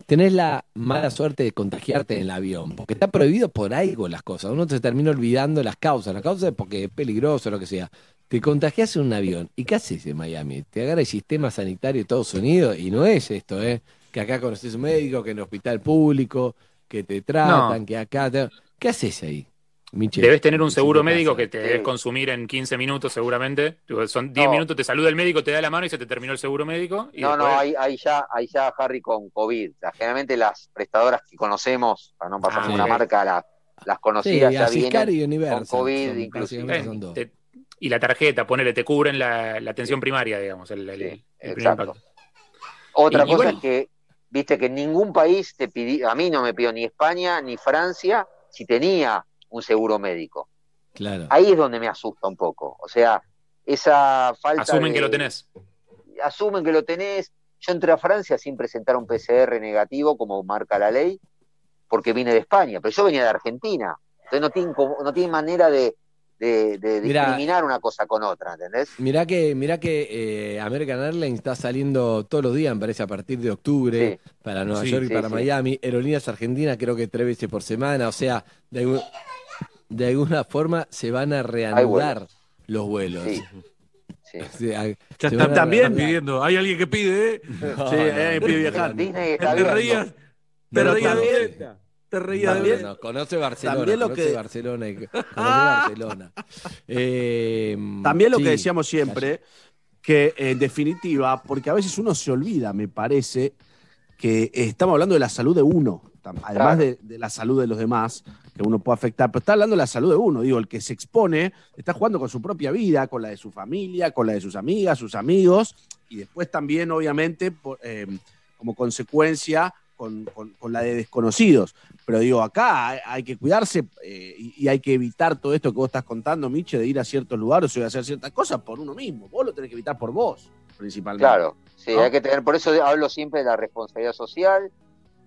Tenés la mala suerte de contagiarte en el avión, porque está prohibido por algo las cosas. Uno se termina olvidando las causas. Las causas es porque es peligroso, lo que sea. Te contagias en un avión. ¿Y qué haces en Miami? Te agarra el sistema sanitario de Estados Unidos y no es esto, ¿eh? Que acá conoces un médico, que en el hospital público, que te tratan, No. que acá. te- ¿Qué haces ahí? Michel? Debes tener un seguro médico que te Sí. debes consumir en 15 minutos seguramente. Son 10 No. minutos, te saluda el médico, te da la mano y se te terminó el seguro médico. Y No, no, hay ya, hay ya Harry con COVID. Generalmente las prestadoras que conocemos, para no pasar Ah, ninguna ok. marca, la- las Sí, conocidas ya Asiscar y Universal. con COVID son inclusive. básicamente Eh, son dos. te- y la tarjeta, ponele, te cubren la, la atención primaria, digamos, el, el- Sí, el primer exacto. impacto. Otra Y- y cosa bueno. es que, viste que ningún país te pidió, a mí no me pidió ni España ni Francia si tenía un seguro médico. Claro. Ahí es donde me asusta un poco. O sea, esa falta Asumen de- que lo tenés. asumen que lo tenés. Yo entré a Francia sin presentar un PCR negativo, como marca la ley, porque vine de España, pero yo venía de Argentina. Entonces no tienen, como- no tienen manera de, de, de Mirá. discriminar una cosa con otra, ¿entendés? Mirá que, mirá que eh, American Airlines está saliendo todos los días, me parece, a partir de octubre para Nueva Sí, York y sí, para sí. Miami. Aerolíneas Argentinas creo que tres veces por semana. O sea, de, algún- de alguna forma se van a reanudar los vuelos. O sea, Ya se está- van a también reanudar. pidiendo. Hay alguien que pide, ¿eh? No, Sí, no, eh, no, pide no, viajar. Disney está Te reías, te reías de. Te de conoce Barcelona, También lo conoce que- Barcelona, y- conoce Barcelona. Eh, También lo sí, que decíamos siempre, que en definitiva, porque a veces uno se olvida, me parece, que estamos hablando de la salud de uno, además Claro. de, de la salud de los demás, que uno puede afectar, pero está hablando de la salud de uno, digo, el que se expone está jugando con su propia vida, con la de su familia, con la de sus amigas, sus amigos, y después también, obviamente, por- eh, como consecuencia, con, con- con la de desconocidos. Pero digo, acá hay, hay que cuidarse eh, y, y hay que evitar todo esto que vos estás contando, Miche, de ir a ciertos lugares o de hacer ciertas cosas por uno mismo. Vos lo tenés que evitar por vos, principalmente. Claro, sí, ¿no? hay que tener, por eso hablo siempre de la responsabilidad social.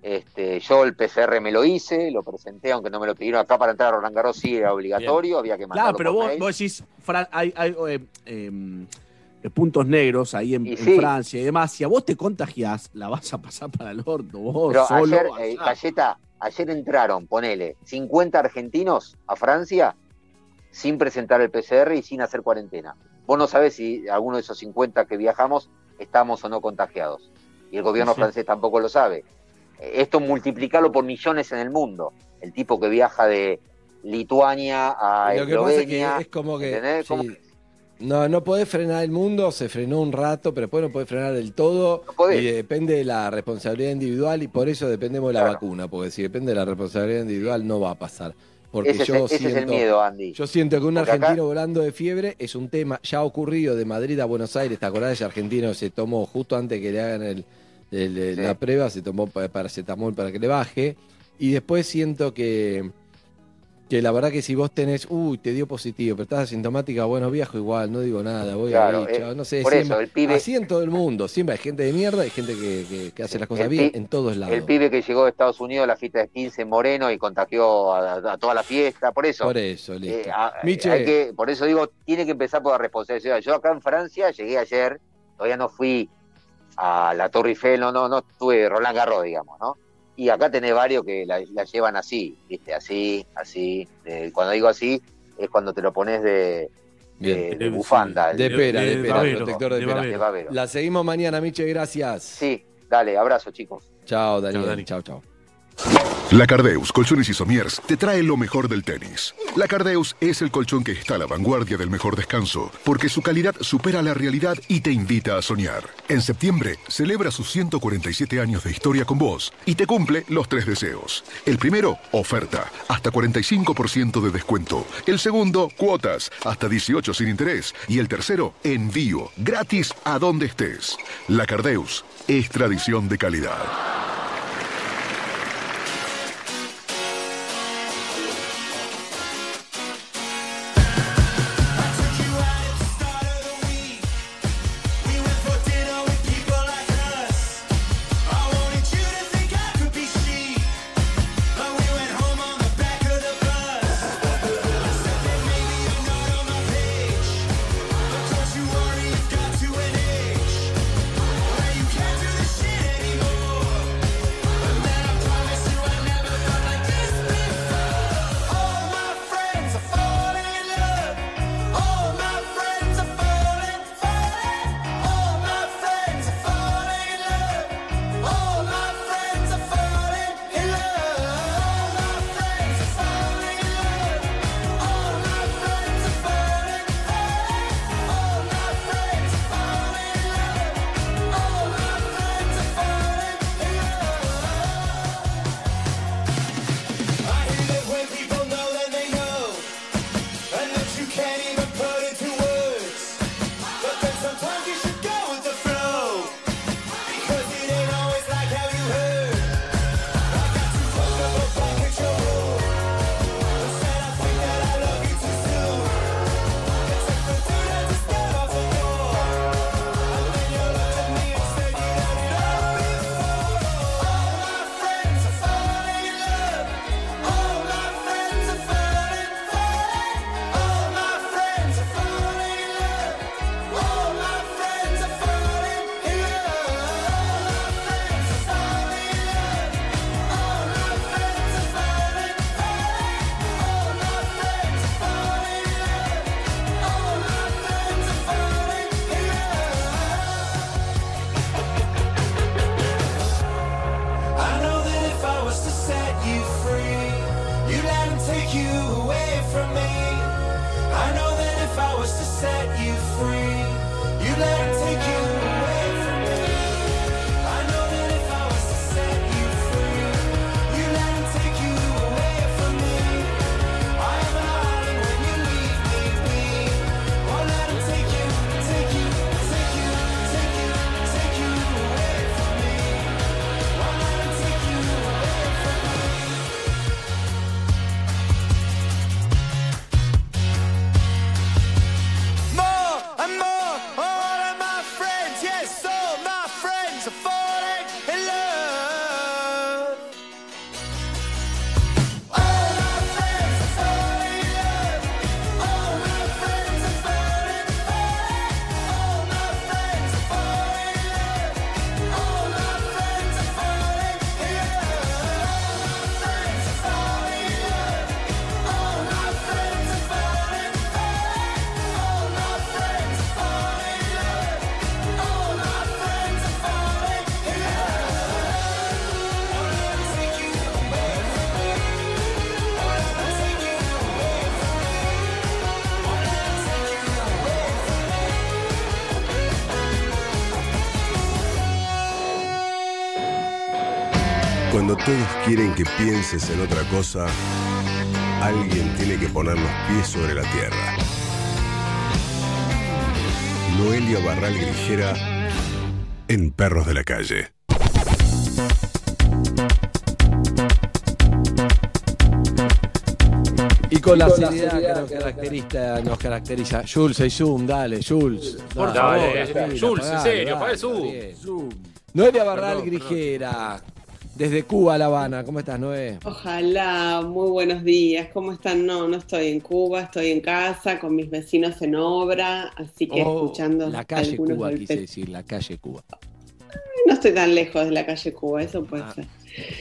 Este, yo el PCR me lo hice, lo presenté, aunque no me lo pidieron acá para entrar a Roland Garros, sí era obligatorio, había que mandarlo Claro, pero por vos, mail. vos decís, Fran, hay, hay, eh, em, eh, puntos negros ahí en, Y en sí. Francia y demás. Si a vos te contagias, la vas a pasar para el orto, vos Pero solo. ayer, eh, Galleta, ayer entraron, ponele, 50 argentinos a Francia sin presentar el PCR y sin hacer cuarentena. Vos no sabés si alguno de esos 50 que viajamos estamos o no contagiados. Y el gobierno Sí. francés tampoco lo sabe. Eh, Esto multiplicarlo por millones en el mundo. El tipo que viaja de Lituania a Lo que pasa es que Eslovenia. es como que. ¿entendés? sí, Como- No, no podés frenar el mundo, se frenó un rato, pero después no podés frenar del todo. podés. y depende de la responsabilidad individual y por eso dependemos de la Claro. vacuna, porque si depende de la responsabilidad individual no va a pasar. Porque ese, yo ese siento, es el miedo, Andy. Yo siento que un Porque acá- argentino volando de fiebre es un tema ya ocurrido de Madrid a Buenos Aires. ¿Te acordás? Ese argentino se tomó justo antes que le hagan el, el- el- Sí. la prueba, se tomó pa- paracetamol para que le baje. Y después siento que, que la verdad que si vos tenés, uy, te dio positivo, pero estás asintomática, bueno, viajo igual, no digo nada, voy Claro, ahí, eh, no sé, por siempre- eso, el pibe- así en todo el mundo, siempre hay gente de mierda, hay gente que, que- que hace las cosas El bien pi- en todos lados. El pibe que llegó de Estados Unidos a la fiesta de 15 moreno y contagió a, a toda la fiesta, por eso. Por eso, listo. Eh, a- Miche. hay que, por eso digo, tiene que empezar por la responsabilidad. Yo acá en Francia llegué ayer, todavía no fui a la Torre Eiffel, no, no, no tuve Roland Garros, digamos, ¿no? Y acá tenés varios que la, la llevan así, ¿viste? Así, así. Eh, cuando digo así, es cuando te lo pones de, de, Bien. de bufanda. De pera, de, de pera, babero, protector de, de pera. babero. La seguimos mañana, Miche, gracias. Sí, dale, abrazo, chicos. Chao, Daniel. Chao, Dani. Chao, chao. La Cardeus Colchones y Somiers te trae lo mejor del tenis. La Cardeus es el colchón que está a la vanguardia del mejor descanso, porque su calidad supera la realidad y te invita a soñar. En septiembre celebra sus 147 años de historia con vos y te cumple los tres deseos. El primero, oferta, hasta 45% de descuento. El segundo, cuotas, hasta 18 sin interés. Y el tercero, envío, gratis a donde estés. La Cardeus es tradición de calidad. Todos quieren que pienses en otra cosa, alguien tiene que poner los pies sobre la tierra. Noelia Barral Grijera en Perros de la Calle. Y con la seriedad que seriedad nos que nos caracteriza, nos caracteriza. Jules, hay Zoom, dale, Jules. Por favor, Jules, en serio, está Zoom. Noelia Barral Perdón, perdón. Grijera, desde Cuba a La Habana. ¿Cómo estás, Noé? Ojalá, muy buenos días. ¿Cómo están? No, no estoy en Cuba, estoy en casa con mis vecinos en obra, así que Oh, escuchando la calle algunos Cuba, golpes. quise decir, la calle Cuba. No estoy tan lejos de la calle Cuba, eso puede Ah, ser.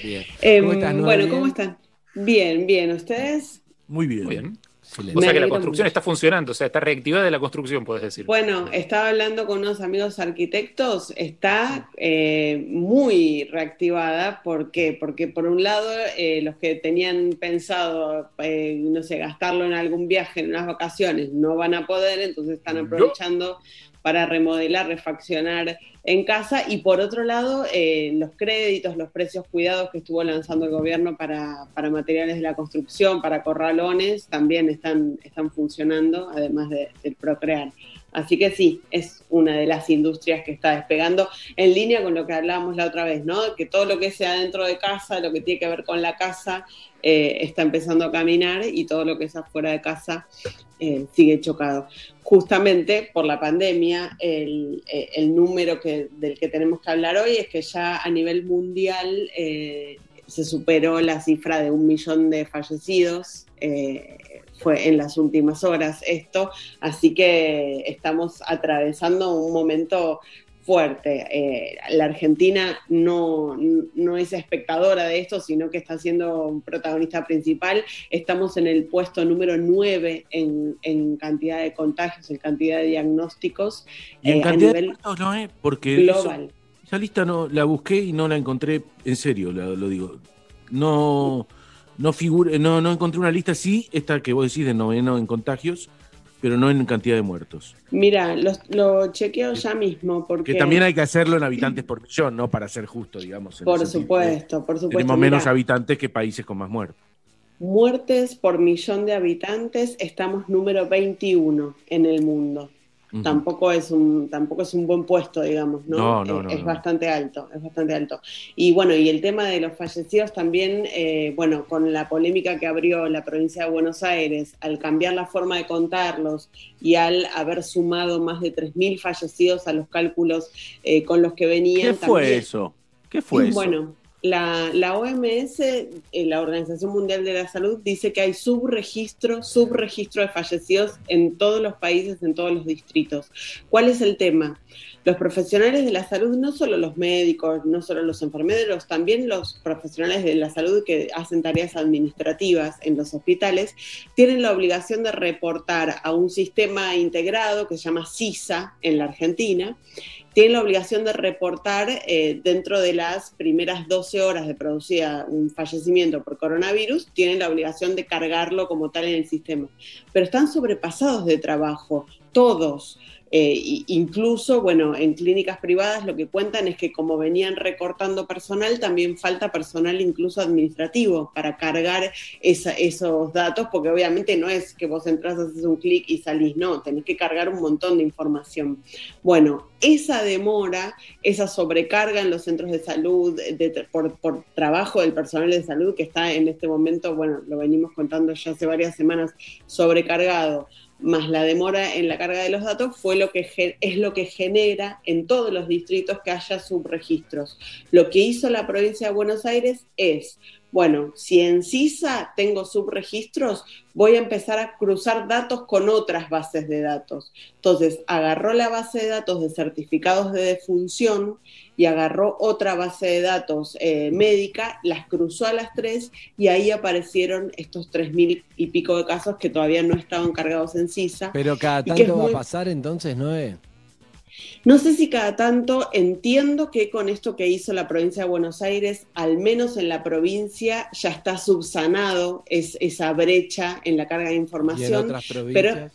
Bien. Em, ¿Cómo estás, Noé? bueno, ¿Bien? ¿cómo están? Bien, bien. ¿Ustedes? Muy bien. Muy bien. Excelente. O sea que la construcción mucho. está funcionando, o sea, está reactivada la construcción, puedes decir. Bueno, estaba hablando con unos amigos arquitectos, está eh, muy reactivada. ¿Por qué? Porque por un lado, eh, los que tenían pensado, eh, no sé, gastarlo en algún viaje, en unas vacaciones, no van a poder, entonces están aprovechando para remodelar, refaccionar en casa. Y por otro lado, eh, los créditos, los precios cuidados que estuvo lanzando el gobierno para, para materiales de la construcción, para corralones, también están, están funcionando, además de- del Procrear. Así que sí, es una de las industrias que está despegando en línea con lo que hablábamos la otra vez, ¿no? Que todo lo que sea dentro de casa, lo que tiene que ver con la casa, eh, está empezando a caminar y todo lo que es afuera de casa eh, sigue chocado. Justamente por la pandemia, el, eh, número del que tenemos que hablar hoy es que ya a nivel mundial se superó la cifra de un millón de fallecidos. Fue en las últimas horas esto, así que estamos atravesando un momento fuerte. Eh, la Argentina no, no es espectadora de esto, sino que está siendo un protagonista principal. Estamos en el puesto número 9 en, en cantidad de contagios, en cantidad de diagnósticos. Y en eh, a cantidad nivel de muertos, no, ¿eh? Porque global. eso- esa lista no la busqué y no la encontré, en serio, lo digo. No, no figura, no, no encontré una lista, sí, esta que vos decís de noveno en contagios, pero no en cantidad de muertos. Mira, lo, lo chequeo ya mismo porque... Que también hay que hacerlo en habitantes por millón, ¿no? Para ser justo, digamos. en Por supuesto, por supuesto. Tenemos menos habitantes que países con más muertos. muertes por millón de habitantes, estamos número 21 en el mundo. Tampoco es un tampoco es un buen puesto, digamos, ¿no? No, no, no, es bastante alto, es bastante alto. Y bueno, y el tema de los fallecidos también, eh, bueno, con la polémica que abrió la provincia de Buenos Aires, al cambiar la forma de contarlos y al haber sumado más de 3.000 fallecidos a los cálculos eh, con los que venían. ¿Qué fue también- eso? ¿Qué fue eso? bueno, la, OMS, eh, la Organización Mundial de la Salud, dice que hay subregistro, subregistro de fallecidos en todos los países, en todos los distritos. ¿Cuál es el tema? Los profesionales de la salud, no solo los médicos, no solo los enfermeros, también los profesionales de la salud que hacen tareas administrativas en los hospitales, tienen la obligación de reportar a un sistema integrado que se llama CISA en la Argentina, tienen la obligación de reportar eh, dentro de las primeras 12 horas de producida un fallecimiento por coronavirus, tienen la obligación de cargarlo como tal en el sistema. Pero están sobrepasados de trabajo, todos. Eh, incluso, bueno, en clínicas privadas lo que cuentan es que como venían recortando personal, también falta personal incluso administrativo para cargar esos datos, porque obviamente no es que vos entras, haces un clic y salís, no, tenés que cargar un montón de información. Bueno, esa demora, esa sobrecarga en los centros de salud por, por trabajo del personal de salud que está en este momento, bueno, lo venimos contando ya hace varias semanas, sobrecargado, más la demora en la carga de los datos, fue lo que es lo que genera en todos los distritos que haya subregistros. Lo que hizo la provincia de Buenos Aires es, bueno, si en CISA tengo subregistros, voy a empezar a cruzar datos con otras bases de datos. Entonces, agarró la base de datos de certificados de defunción y agarró otra base de datos eh, médica, las cruzó a las tres y ahí aparecieron estos tres mil y pico de casos que todavía no estaban cargados en CISA. Pero cada tanto va a muy- pasar entonces, Noé. No sé si cada tanto entiendo que con esto que hizo la provincia de Buenos Aires, al menos en la provincia, ya está subsanado es, esa brecha en la carga de Y en información. otras pero provincias.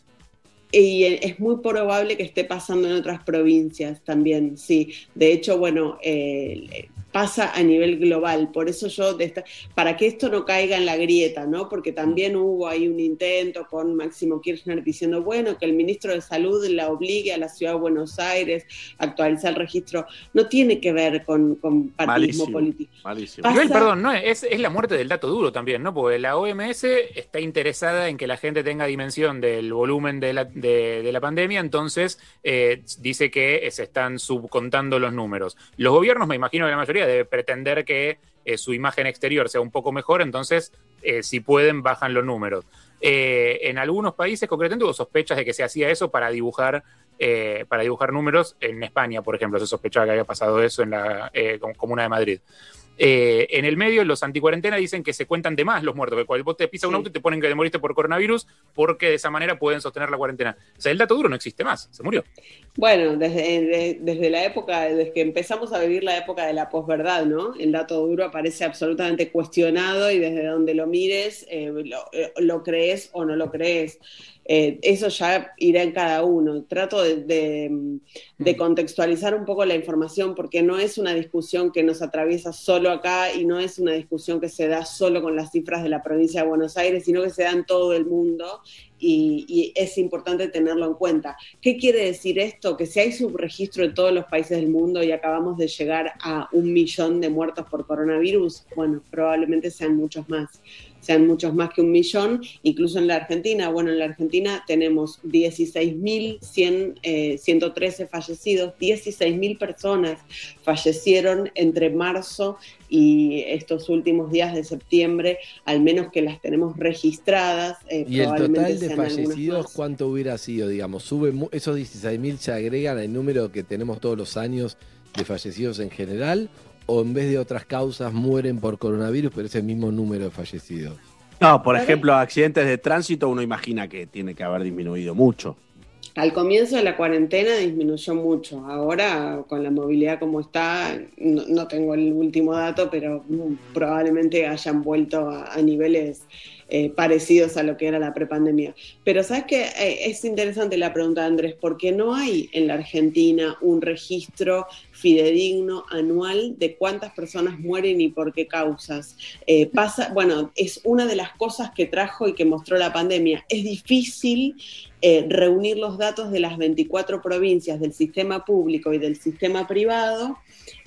y eh, es muy probable que esté pasando en otras provincias también, sí. De hecho, bueno, eh, pasa a nivel global. Por eso yo, de esta- para que esto no caiga en la grieta, ¿no? Porque también hubo ahí un intento con Máximo Kirchner diciendo, bueno, que el ministro de Salud la obligue a la ciudad de Buenos Aires a actualizar el registro. No tiene que ver con, con partidismo Malísimo. político. Malísimo. Pasa- Igual, perdón, no, es, es la muerte del dato duro también, ¿no? Porque la OMS está interesada en que la gente tenga dimensión del volumen de la, de, de la pandemia, entonces eh, dice que se están subcontando los números. Los gobiernos, me imagino que la mayoría debe pretender que eh, su imagen exterior sea un poco mejor, entonces, eh, si pueden, bajan los números. Eh, en algunos países, concretamente, hubo sospechas de que se hacía eso para dibujar para dibujar números. En España, por ejemplo, se sospechaba que había pasado eso en la com- Comuna de Madrid. Eh, en el medio, los anticuarentena dicen que se cuentan de más los muertos, que cuando vos te pisas un auto y te ponen que te moriste por coronavirus, porque de esa manera pueden sostener la cuarentena. O sea, el dato duro no existe más, se murió. Bueno, desde, de- desde la época, desde que empezamos a vivir la época de la posverdad, ¿no? El dato duro aparece absolutamente cuestionado y desde donde lo mires, eh, lo, eh, lo crees o no lo crees. Eh, eso ya irá en cada uno. Trato de, de- de contextualizar un poco la información porque no es una discusión que nos atraviesa solo acá y no es una discusión que se da solo con las cifras de la provincia de Buenos Aires, sino que se da en todo el mundo y, y es importante tenerlo en cuenta. ¿Qué quiere decir esto? Que si hay subregistro en todos los países del mundo y acabamos de llegar a un millón de muertos por coronavirus, bueno, probablemente sean muchos más sean muchos más que un millón, incluso en la Argentina. Bueno, en la Argentina tenemos 16.113 eh, 113 fallecidos, 16.000 personas fallecieron entre marzo y estos últimos días de septiembre, al menos que las tenemos registradas. eh, ¿Y el total de fallecidos cuánto hubiera sido? Digamos, sube esos 16.000 se agregan al número que tenemos todos los años de fallecidos en general, o en vez de otras causas mueren por coronavirus, pero es el mismo número de fallecidos. No, por ejemplo, accidentes de tránsito, uno imagina que tiene que haber disminuido mucho. Al comienzo de la cuarentena disminuyó mucho. Ahora, con la movilidad como está, no, no tengo el último dato, pero mm, probablemente hayan vuelto a, a niveles eh, parecidos a lo que era la prepandemia. Pero sabes que es interesante la pregunta de Andrés, porque no hay en la Argentina un registro fidedigno anual de cuántas personas mueren y por qué causas. Eh, pasa, bueno, es una de las cosas que trajo y que mostró la pandemia. Es difícil eh, reunir los datos de las 24 provincias del sistema público y del sistema privado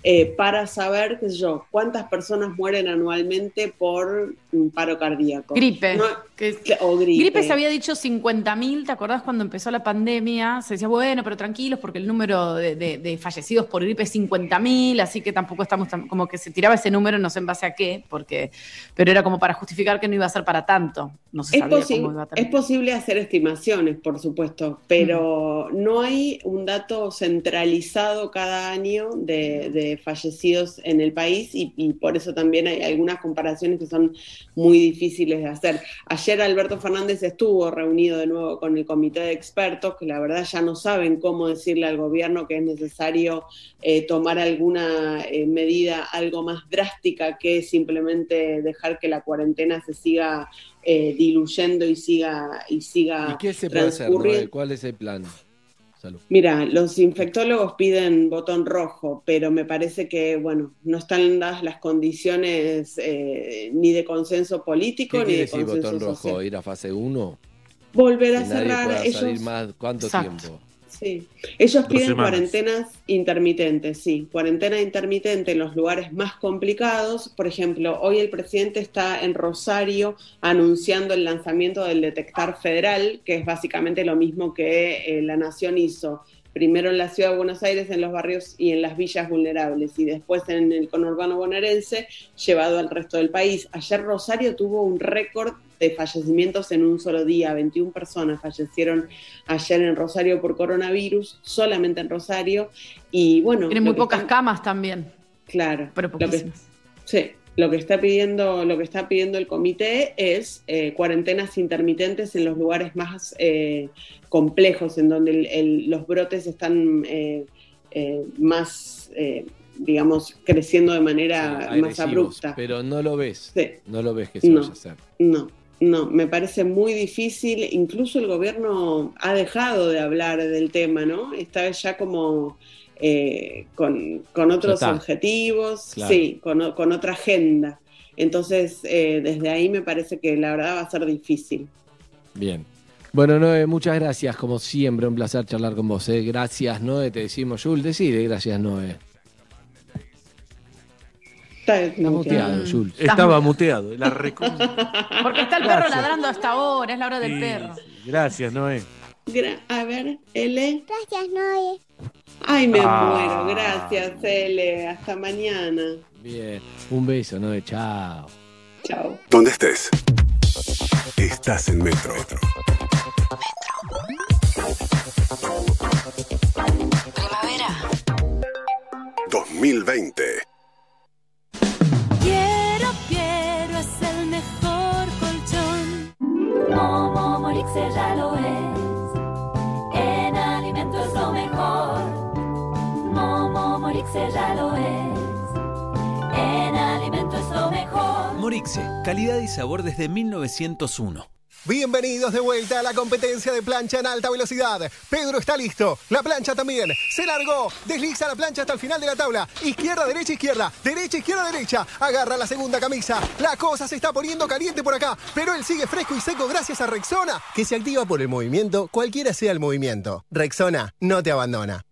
eh, para saber, qué sé yo, cuántas personas mueren anualmente por paro cardíaco. Gripe. No- Que- o gripe. Gripe se había dicho 50.000, ¿te acordás cuando empezó la pandemia? Se decía, bueno, pero tranquilos porque el número de, de- de fallecidos por gripe es 50.000, así que tampoco estamos tan- como que se tiraba ese número, no sé en base a qué, porque, pero era como para justificar que no iba a ser para tanto. No se Es, sabía posi- cómo iba a es posible hacer estimaciones, por supuesto, pero Mm. no hay un dato centralizado cada año de, de fallecidos en el país y, y por eso también hay algunas comparaciones que son muy difíciles de hacer. Ayer Alberto Fernández estuvo reunido de nuevo con el comité de expertos, que la verdad ya no saben cómo decirle al gobierno que es necesario eh, tomar alguna eh, medida algo más drástica que simplemente dejar que la cuarentena se siga eh, diluyendo y siga y siga ¿Y qué se puede hacer. Noel? ¿Cuál es el plan? Salud. Mira, los infectólogos piden botón rojo, pero me parece que, bueno, no están dadas las condiciones eh, ni de consenso político ¿Qué ni de decir consenso botón rojo? social. ¿Ir a fase 1? Volver a cerrar, pueda ellos, salir más. ¿Cuánto Exacto. tiempo? Sí. ellos piden cuarentenas intermitentes, sí, cuarentena intermitente en los lugares más complicados. Por ejemplo, hoy el presidente está en Rosario anunciando el lanzamiento del Detectar Federal, que es básicamente lo mismo que eh, la Nación hizo primero en la ciudad de Buenos Aires, en los barrios y en las villas vulnerables, y después en el conurbano bonaerense, llevado al resto del país. Ayer Rosario tuvo un récord de fallecimientos en un solo día, 21 personas fallecieron ayer en Rosario por coronavirus, solamente en Rosario, y bueno... Tienen lo muy pocas están- camas también. Claro. Pero lo que, poquísimas. sí, lo que está pidiendo, lo que está pidiendo el comité es eh, cuarentenas intermitentes en los lugares más eh, complejos, en donde el- el- los brotes están eh, eh, más, eh, digamos, creciendo de manera más abrupta. Pero no lo ves. Sí. No lo ves que se No. vaya a hacer. No, no, me parece muy difícil. Incluso el gobierno ha dejado de hablar del tema, ¿no? Está ya como eh, con, con otros objetivos, Claro. sí, con, con otra agenda. Entonces, eh, desde ahí me parece que la verdad va a ser difícil. Bien. Bueno, Noé, muchas gracias. Como siempre, un placer charlar con vos. ¿eh? Gracias, Noé. Te decimos, Jules, decide, gracias, Noé. Está muteado, Jules. Estaba muteado. La Porque está el perro Gracias. ladrando hasta ahora, es la hora del Sí, perro. Gracias, Noé. Gra- a ver, L. Gracias, Noé. Ay, me Ah. muero. Gracias, L. Hasta mañana. Bien. Un beso, Noé. Chao. Chao. Donde estés. Estás en Metro. Primavera. 2020. Momo Morixe ya lo es. En alimento es lo mejor. Momo Morixe ya lo es. En alimento es lo mejor. Morixe, calidad y sabor desde 1901. Bienvenidos de vuelta a la competencia de plancha en alta velocidad. Pedro está listo. La plancha también. Se largó. Desliza la plancha hasta el final de la tabla. Izquierda, derecha, izquierda. Derecha, izquierda, derecha. Agarra la segunda camisa. La cosa se está poniendo caliente por acá. Pero él sigue fresco y seco gracias a Rexona, que se activa por el movimiento, cualquiera sea el movimiento. Rexona no te abandona.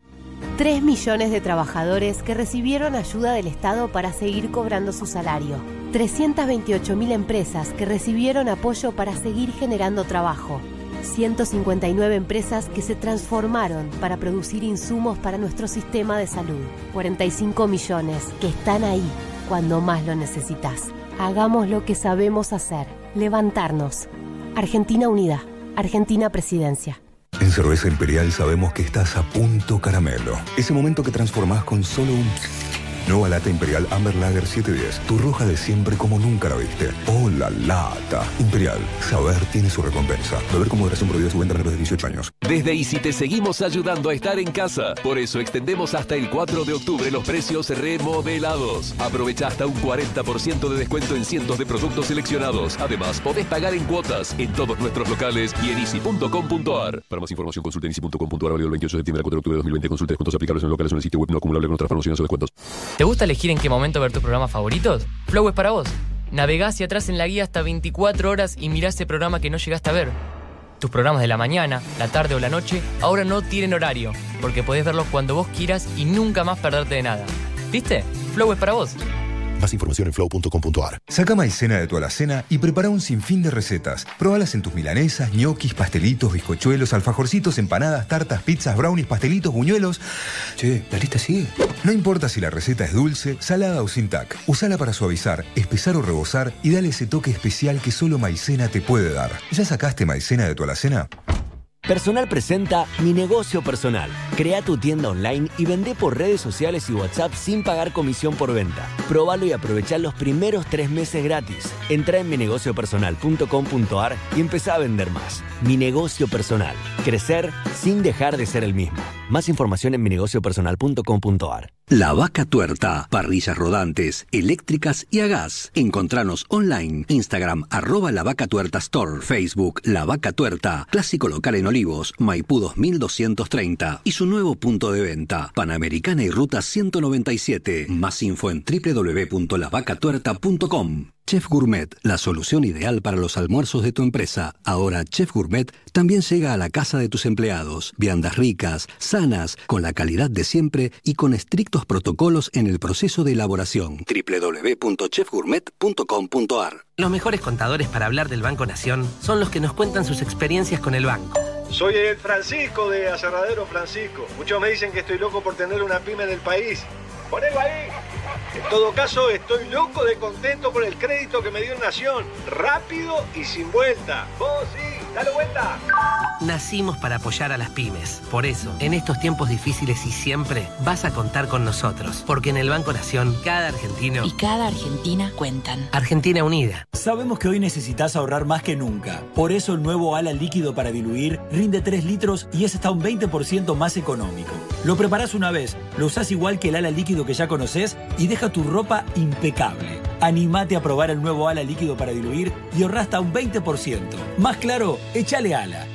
3 millones de trabajadores que recibieron ayuda del Estado para seguir cobrando su salario. 328 mil empresas que recibieron apoyo para seguir generando trabajo. 159 empresas que se transformaron para producir insumos para nuestro sistema de salud. 45 millones que están ahí cuando más lo necesitas. Hagamos lo que sabemos hacer. Levantarnos. Argentina Unida. Argentina Presidencia. En Cerveza Imperial sabemos que estás a punto caramelo. Ese momento que transformás con solo un... Nueva lata Imperial Amber Lager 710. Tu roja de siempre como nunca la viste. ¡Oh, la lata! Imperial. Saber tiene su recompensa. Beber con moderación prohibida su venta de 18 años. Desde Easy te seguimos ayudando a estar en casa. Por eso extendemos hasta el 4 de octubre los precios remodelados. Aprovecha hasta un 40% de descuento en cientos de productos seleccionados. Además, podés pagar en cuotas en todos nuestros locales y en easy.com.ar. Para más información consulta en easy.com.ar válido el 28 de septiembre al 4 de octubre de 2020. Consulta descuentos aplicables en locales o en el sitio web no acumulable con otras promociones o descuentos. ¿Te gusta elegir en qué momento ver tus programas favoritos? Flow es para vos. Navegá hacia atrás en la guía hasta 24 horas y mirá ese programa que no llegaste a ver. Tus programas de la mañana, la tarde o la noche ahora no tienen horario, porque podés verlos cuando vos quieras y nunca más perderte de nada. ¿Viste? Flow es para vos. Más información en flow.com.ar. Saca maicena de tu alacena y prepara un sinfín de recetas. Probalas en tus milanesas, ñoquis, pastelitos, bizcochuelos, alfajorcitos, empanadas, tartas, pizzas, brownies, pastelitos, buñuelos. Che, la lista sigue. No importa si la receta es dulce, salada o sin tac. Usala para suavizar, espesar o rebosar y dale ese toque especial que solo maicena te puede dar. ¿Ya sacaste maicena de tu alacena? Personal presenta Mi Negocio Personal. Crea tu tienda online y vende por redes sociales y WhatsApp sin pagar comisión por venta. Próbalo y aprovecha los primeros tres meses gratis. Entra en minegociopersonal.com.ar y empezá a vender más. Mi Negocio Personal. Crecer sin dejar de ser el mismo. Más información en minegociopersonal.com.ar. La Vaca Tuerta, parrillas rodantes, eléctricas y a gas. Encontranos online, Instagram, arroba La Vaca Tuerta Store, Facebook, La Vaca Tuerta, clásico local en Olivos, Maipú 2230 y su nuevo punto de venta, Panamericana y Ruta 197. Más info en www.lavacatuerta.com. Chef Gourmet, la solución ideal para los almuerzos de tu empresa. Ahora Chef Gourmet también llega a la casa de tus empleados. Viandas ricas, sanas, con la calidad de siempre y con estrictos protocolos en el proceso de elaboración. www.chefgourmet.com.ar Los mejores contadores para hablar del Banco Nación son los que nos cuentan sus experiencias con el banco. Soy el Francisco de Aserradero Francisco. Muchos me dicen que estoy loco por tener una pyme en el país. Ponelo ahí. En todo caso, estoy loco de contento por el crédito que me dio Nación. Rápido y sin vuelta. Vos sí, dale vuelta. Nacimos para apoyar a las pymes. Por eso, en estos tiempos difíciles y siempre, vas a contar con nosotros. Porque en el Banco Nación, cada argentino Y cada Argentina cuentan. Argentina Unida. Sabemos que hoy necesitas ahorrar más que nunca. Por eso el nuevo ala líquido para diluir rinde 3 litros y es hasta un 20% más económico. Lo preparás una vez, lo usás igual que el ala líquido que ya conoces y deja tu ropa impecable. Animate a probar el nuevo ala líquido para diluir y ahorra hasta un 20%. Más claro, échale ala.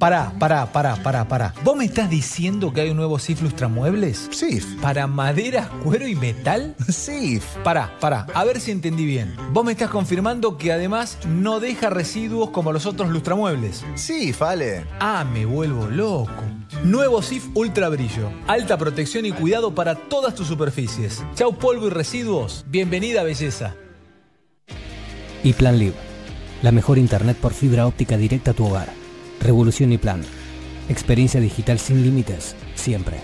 Pará, pará, pará, pará, pará. ¿Vos me estás diciendo que hay un nuevo SIF Lustramuebles? SIF. ¿Para madera, cuero y metal? SIF. Pará, pará, a ver si entendí bien. Vos me estás confirmando que además no deja residuos como los otros lustramuebles. SIF, Ale. Ah, me vuelvo loco. Nuevo SIF Ultra Brillo. Alta protección y cuidado para todas tus superficies. Chau polvo y residuos. Bienvenida belleza. Y Plan Live, la mejor internet por fibra óptica directa a tu hogar. Revolución y Plan. Experiencia digital sin límites, siempre.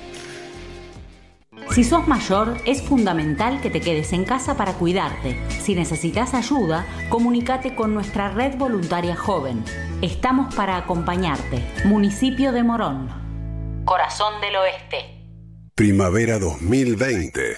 Si sos mayor, es fundamental que te quedes en casa para cuidarte. Si necesitas ayuda, comunícate con nuestra red voluntaria joven. Estamos para acompañarte. Municipio de Morón. Corazón del Oeste. Primavera 2020.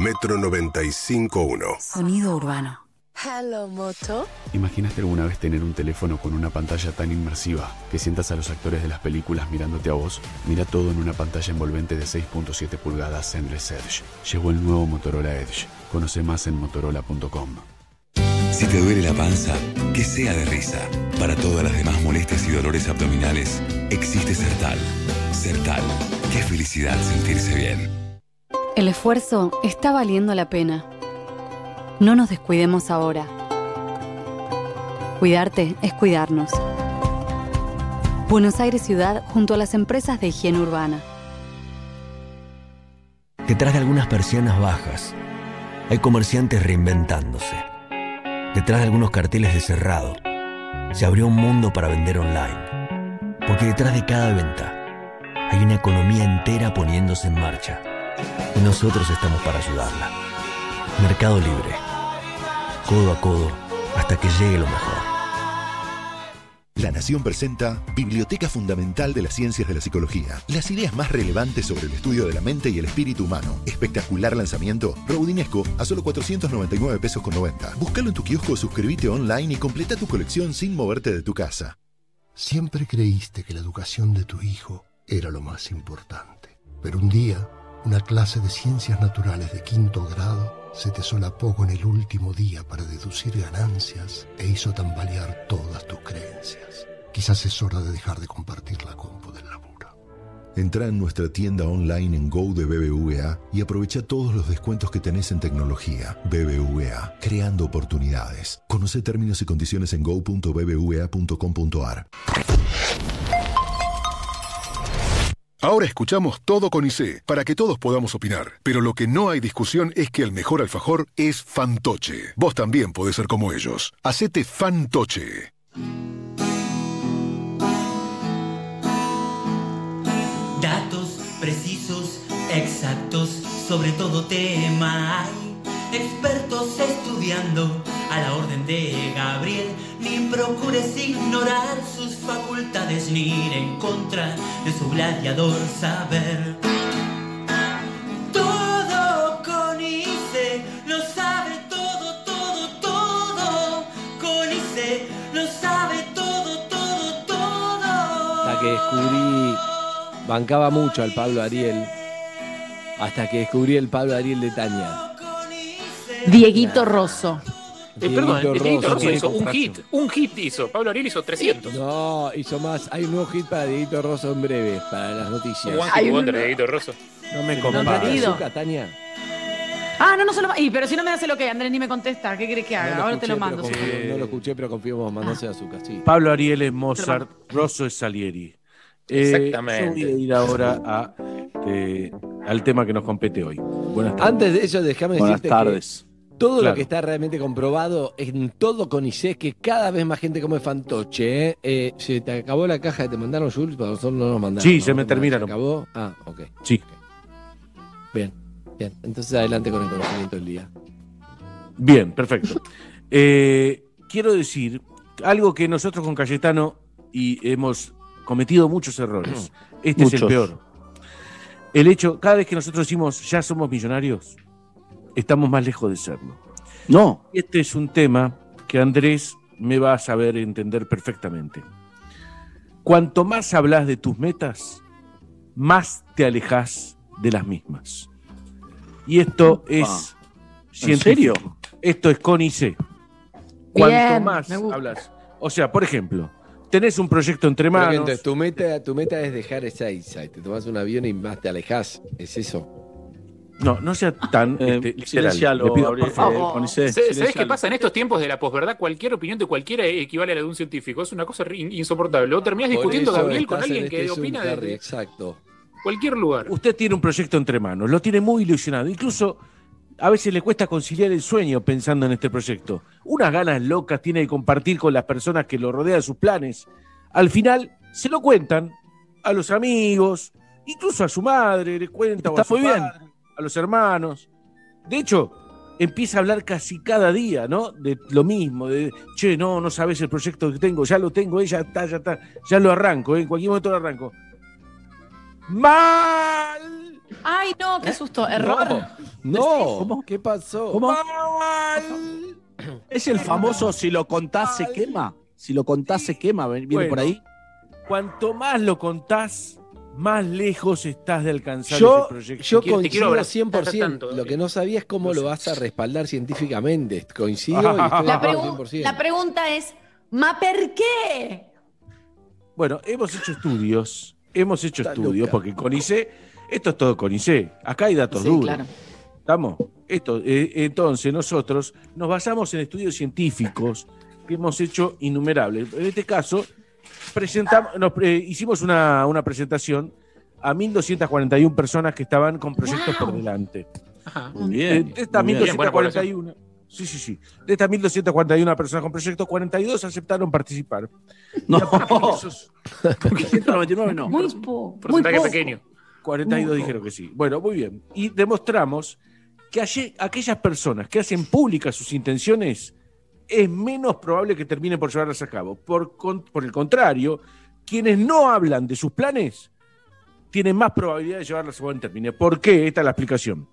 Metro 95.1. Sonido urbano. Hello, Moto. ¿Imaginaste alguna vez tener un teléfono con una pantalla tan inmersiva que sientas a los actores de las películas mirándote a vos? Mira todo en una pantalla envolvente de 6.7 pulgadas Endless Edge. Llegó el nuevo Motorola Edge. Conoce más en motorola.com. Si te duele la panza, que sea de risa. Para todas las demás molestias y dolores abdominales, existe Sertal. Sertal. Qué felicidad sentirse bien. El esfuerzo está valiendo la pena. No nos descuidemos ahora. Cuidarte es cuidarnos. Buenos Aires Ciudad junto a las empresas de higiene urbana. Detrás de algunas persianas bajas, hay comerciantes reinventándose. Detrás de algunos carteles de cerrado, se abrió un mundo para vender online. Porque detrás de cada venta, hay una economía entera poniéndose en marcha. Y nosotros estamos para ayudarla. Mercado Libre. Codo a codo hasta que llegue lo mejor. La Nación presenta Biblioteca Fundamental de las Ciencias de la Psicología. Las ideas más relevantes sobre el estudio de la mente y el espíritu humano. Espectacular lanzamiento. Rodinesco a solo 499 pesos con 90. Búscalo en tu kiosco, suscríbete online y completa tu colección sin moverte de tu casa. Siempre creíste que la educación de tu hijo era lo más importante. Pero un día, una clase de ciencias naturales de quinto grado se te solapó con el último día para deducir ganancias e hizo tambalear todas tus creencias. Quizás es hora de dejar de compartir la compu del laburo. Entra en nuestra tienda online en Go de BBVA y aprovecha todos los descuentos que tenés en tecnología. BBVA, creando oportunidades. Conoce términos y condiciones en go.bbva.com.ar. Ahora escuchamos todo con IC, para que todos podamos opinar. Pero lo que no hay discusión es que el mejor alfajor es Fantoche. Vos también podés ser como ellos. Hacete Fantoche. Datos precisos, exactos, sobre todo tema. Expertos estudiando a la orden de Gabriel. Ni procures ignorar sus facultades ni ir en contra de su gladiador saber. Todo con ICE lo sabe todo, todo, todo. Con ICE lo sabe todo, todo, todo. Hasta que descubrí, bancaba mucho al Pablo Ariel. Hasta que descubrí el Pablo Ariel de Tania. Dieguito Rosso. Eh, perdón, Dieguito Rosso Rosso hizo un hit. Un hit hizo. Pablo Ariel hizo 300. No, hizo más. Hay un nuevo hit para Dieguito Rosso en breve, para las noticias. Un One Hit Wonder de Dieguito Rosso. No me compares. compares. Azúcar, Tania. Ah, no, no solo. Y, pero si no me hace lo que Andrés ni me contesta, ¿qué crees que haga? No lo Ahora te lo mando. sí. no lo escuché, pero confío en vos. Mandase azúcar, sí. Pablo Ariel es Mozart, Rosso es Salieri. Eh, Exactamente. Yo voy a ir ahora a, al tema que nos compete hoy. Buenas tardes. Antes de eso, déjame Buenas decirte tardes. que todo Claro. lo que está realmente comprobado en todo con ICE es que cada vez más gente come fantoche. ¿eh? Eh, se te acabó la caja te mandaron, Jules, pero nosotros no nos mandaron. Sí, ¿no? se me ¿Se terminaron. acabó? Ah, ok. Sí. Bien, bien. Entonces adelante con el conocimiento del día. Bien, perfecto. Eh, quiero decir algo que nosotros con Cayetano y hemos cometido muchos errores. Este es el peor. El hecho, cada vez que nosotros decimos ya somos millonarios, estamos más lejos de serlo. No. Este es un tema que Andrés me va a saber entender perfectamente. Cuanto más hablas de tus metas, más te alejas de las mismas. Y esto es ¿En científico. serio? Esto es con IC. Cuanto Bien, más hablas. O sea, por ejemplo, tenés un proyecto entre manos. entonces tu meta, tu meta es dejar esa Eastside. Te tomas un avión y más te alejas. ¿Es eso? No, no sea tan Eh, este, silencialo, Le pido, Gabriel, por favor. eh, Conicé, ¿Sabes qué pasa? En estos tiempos de la posverdad, cualquier opinión de cualquiera equivale a la de un científico. Es una cosa in- insoportable. Luego terminás Por discutiendo, Gabriel, con alguien que este opina Harry, de Exacto. cualquier lugar. Usted tiene un proyecto entre manos, lo tiene muy ilusionado. Incluso a veces le cuesta conciliar el sueño pensando en este proyecto. Unas ganas locas tiene de compartir con las personas que lo rodean sus planes. Al final se lo cuentan a los amigos, incluso a su madre, le cuenta o Está a su muy bien. A los hermanos. De hecho, empieza a hablar casi cada día, ¿no? De lo mismo, de, che, no, no sabes el proyecto que tengo, ya lo tengo, eh, ya está, ya está, ya lo arranco, eh, en cualquier momento lo arranco. ¡Mal! Ay, no, qué susto. Error. No, ¿qué pasó? ¿Cómo? Es el famoso si lo contás se quema. Si lo contás se quema, ¿viene Bueno, por ahí? Cuanto más lo contás, más lejos estás de alcanzar Yo, ese proyecto. yo Te quiero coincido abrazar 100%. tanto, lo que no sabía es cómo lo vas a respaldar científicamente. Coincido y estoy de La, acuerdo pregu- 100%. la pregunta es, ¿ma per qué? Bueno, hemos hecho estudios, hemos hecho Está estudios, loca. porque CONICE, esto es todo CONICE, acá hay datos Sí, duros. claro. ¿Estamos? Esto, eh, entonces, nosotros nos basamos en estudios científicos que hemos hecho innumerables. En este caso, presentamos, nos, eh, hicimos una, una presentación a 1.241 personas que estaban con proyectos por delante. Ajá. Muy bien. de estas muy bien. 1.241, sí, sí, sí. De estas 1.241 personas con proyectos, 42 aceptaron participar. No, esos 199 no. Muy, po- muy Porcentaje poco. pequeño. 42 dijeron que sí. Bueno, muy bien. Y demostramos que allí- aquellas personas que hacen públicas sus intenciones es menos probable que terminen por llevarlas a cabo. Por, con- por el contrario, quienes no hablan de sus planes tienen más probabilidad de llevarlas a buen término. ¿Por qué? Esta es la explicación.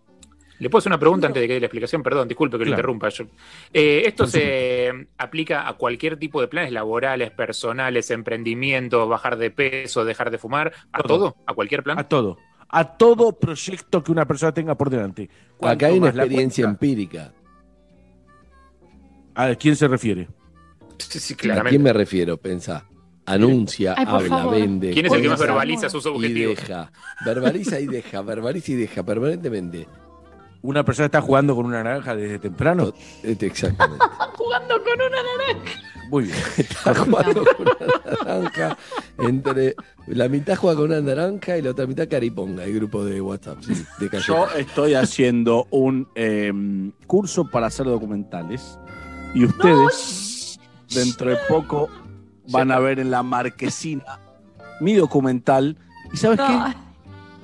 Le puedo hacer una pregunta antes de que dé la explicación, perdón, disculpe que lo interrumpa. yo. Eh, ¿Esto se aplica a cualquier tipo de planes laborales, personales, emprendimientos, bajar de peso, dejar de fumar? ¿A Todo. todo? ¿A cualquier plan? A todo. A todo proyecto que una persona tenga por delante. Acá hay una experiencia empírica. ¿A quién se refiere? Sí, sí, ¿A quién me refiero? Pensá. Anuncia, Ay, habla, favor. vende. ¿Quién es el que más verbaliza sus Y objetivos? deja. Verbaliza y deja, verbaliza y deja permanentemente. ¿Una persona está jugando con una naranja desde temprano? Este, Exactamente. Jugando con una naranja. Muy bien. Está jugando con una naranja. Entre la mitad juega con una naranja y la otra mitad cariponga, el grupo de WhatsApp. Sí, de Yo estoy haciendo un eh, curso para hacer documentales y ustedes dentro de poco van a ver en la marquesina mi documental y ¿sabes qué? No,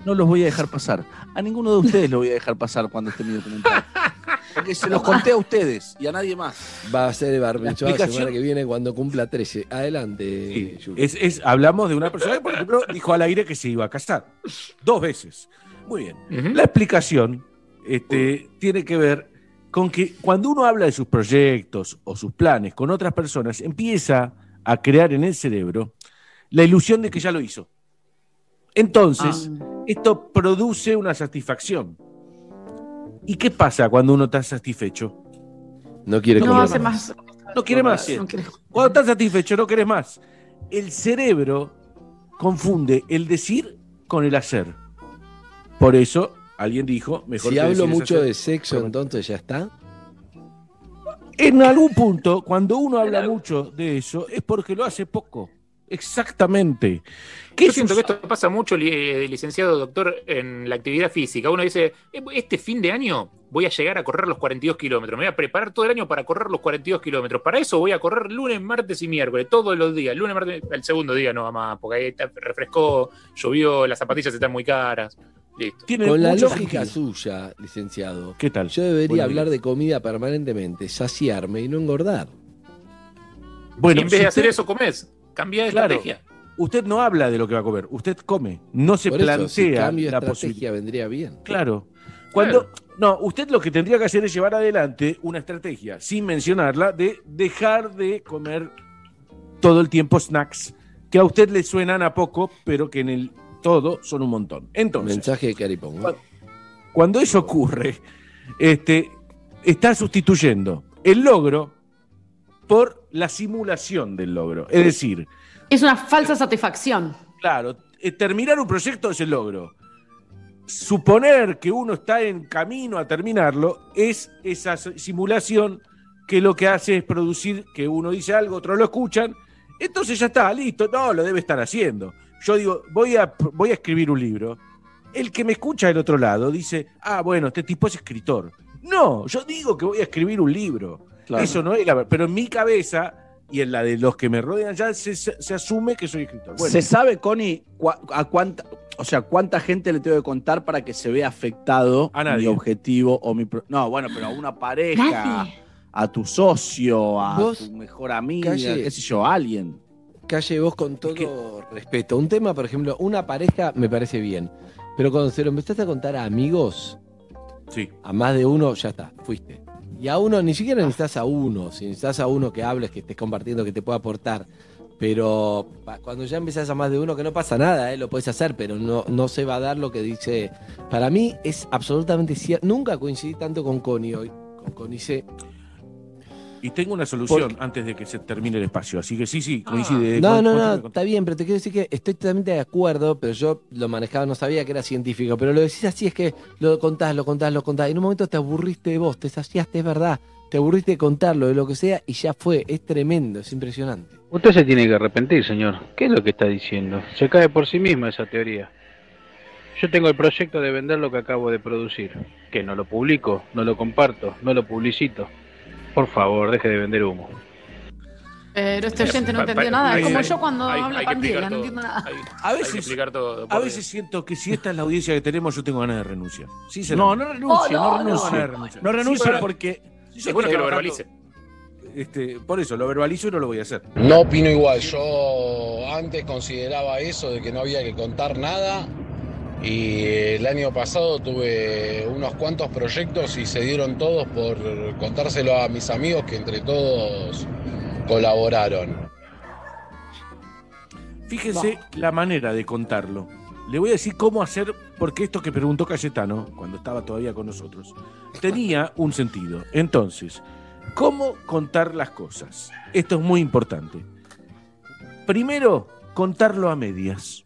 No los voy a dejar pasar. A ninguno de ustedes los voy a dejar pasar cuando esté mi documental. Porque se los conté a ustedes y a nadie más. Va a ser el barbecho la semana que viene cuando cumpla 13. Adelante, Sí, es, es- hablamos de una persona que, por ejemplo, dijo al aire que se iba a casar. Dos veces. Muy bien. La explicación este, tiene que ver con que cuando uno habla de sus proyectos o sus planes con otras personas, empieza a crear en el cerebro la ilusión de que ya lo hizo. Entonces, Ah. esto produce una satisfacción. ¿Y qué pasa cuando uno está satisfecho? No quiere no hace más. más. No quiere más. No quiere- Cuando estás satisfecho, no querés más. El cerebro confunde el decir con el hacer. Por eso, alguien dijo, mejor Si que hablo mucho hacer. de sexo, entonces ya está. En algún punto, cuando uno habla mucho de eso, es porque lo hace poco. Exactamente. ¿Qué Yo siento que esto pasa mucho, eh, licenciado doctor, en la actividad física. Uno dice, "Eh, este fin de año voy a llegar a correr los 42 kilómetros. Me voy a preparar todo el año para correr los 42 kilómetros. Para eso voy a correr lunes, martes y miércoles, todos los días. Lunes, martes, el segundo día no, mamá, porque ahí está- refrescó, llovió, las zapatillas están muy caras. Listo. tiene Con la lógica sentido. suya, licenciado, ¿Qué tal? yo debería hablar días. de comida permanentemente, saciarme y no engordar. Bueno, y en si vez de hacer usted- eso, comes. Cambia de Claro. estrategia. Usted no habla de lo que va a comer, usted come. No se Por eso, plantea si cambio de la estrategia posibilidad. vendría bien. Claro. Cuando, No, usted lo que tendría que hacer es llevar adelante una estrategia, sin mencionarla, de dejar de comer todo el tiempo snacks, que a usted le suenan a poco, pero que en el todo son un montón. Entonces, Mensaje de Caripón. cuando eso ocurre, este, está sustituyendo el logro por la simulación del logro. Es decir, Es una falsa satisfacción. claro, eh, terminar un proyecto es el logro. Suponer que uno está en camino a terminarlo es esa simulación que lo que hace es producir que uno dice algo, otros lo escuchan, entonces ya está, listo, no, lo debe estar haciendo. Yo digo, voy a, voy a escribir un libro. El que me escucha del otro lado dice, ah, bueno, este tipo es escritor. No, yo digo que voy a escribir un libro. Claro. Eso no es la verdad. Pero en mi cabeza y en la de los que me rodean ya se, se- se asume que soy escritor. Bueno, ¿Se sabe, Connie, cua- a cuánta, o sea, cuánta gente le tengo que contar para que se vea afectado A nadie. mi objetivo o mi... pro- No, bueno, pero a una pareja, Nadie. a tu socio, a Vos, tu mejor amiga, calle. qué sé yo, a alguien. Calle, vos con todo respeto. Un tema, por ejemplo, una pareja me parece bien. Pero cuando se lo empezaste a contar a amigos, sí. a más de uno, ya está, fuiste. Y a uno, ni siquiera necesitas a uno, si necesitas a uno que hables, que estés compartiendo, que te pueda aportar. Pero cuando ya empezás a más de uno, que no pasa nada, ¿eh? lo puedes hacer, pero no, no se va a dar lo que dice. Para mí es absolutamente cierto. Nunca coincidí tanto con Connie hoy. Con Connie C. Y tengo una solución antes de que se termine el espacio. Así que sí, sí, coincide. No, Con- no, con- no, está bien, pero te quiero decir que estoy totalmente de acuerdo, pero yo lo manejaba, no sabía que era científico, pero lo decís así, es que lo contás, lo contás, lo contás, y en un momento te aburriste de vos, te saciaste, es verdad, te aburriste de contarlo, de lo que sea, y ya fue, es tremendo, es impresionante. Usted se tiene que arrepentir, señor. ¿Qué es lo que está diciendo? Se cae por sí misma esa teoría. Yo tengo el proyecto de vender lo que acabo de producir. Que no lo publico, no lo comparto, no lo publicito. Por favor, deje de vender humo. Pero este oyente no entendió nada. hay- Es como hay- yo cuando hay- hablo pandilla, no entiendo nada. A Hay que veces, explicar todo. a veces siento que si esta es la audiencia que tenemos, yo tengo ganas de renunciar. Sí, No, no renuncie, no, ganas de renunciar. No renuncie Sí, porque... Estoy que lo verbalice. Este, por eso, lo verbalizo y no lo voy a hacer. No opino igual, yo antes consideraba eso de que no había que contar nada y el año pasado tuve unos cuantos proyectos y se dieron todos por contárselo a mis amigos que entre todos colaboraron. Fíjese la manera de contarlo. Le voy a decir cómo hacer, porque esto que preguntó Cayetano, cuando estaba todavía con nosotros, tenía un sentido. Entonces, ¿cómo contar las cosas? Esto es muy importante. Primero, contarlo a medias.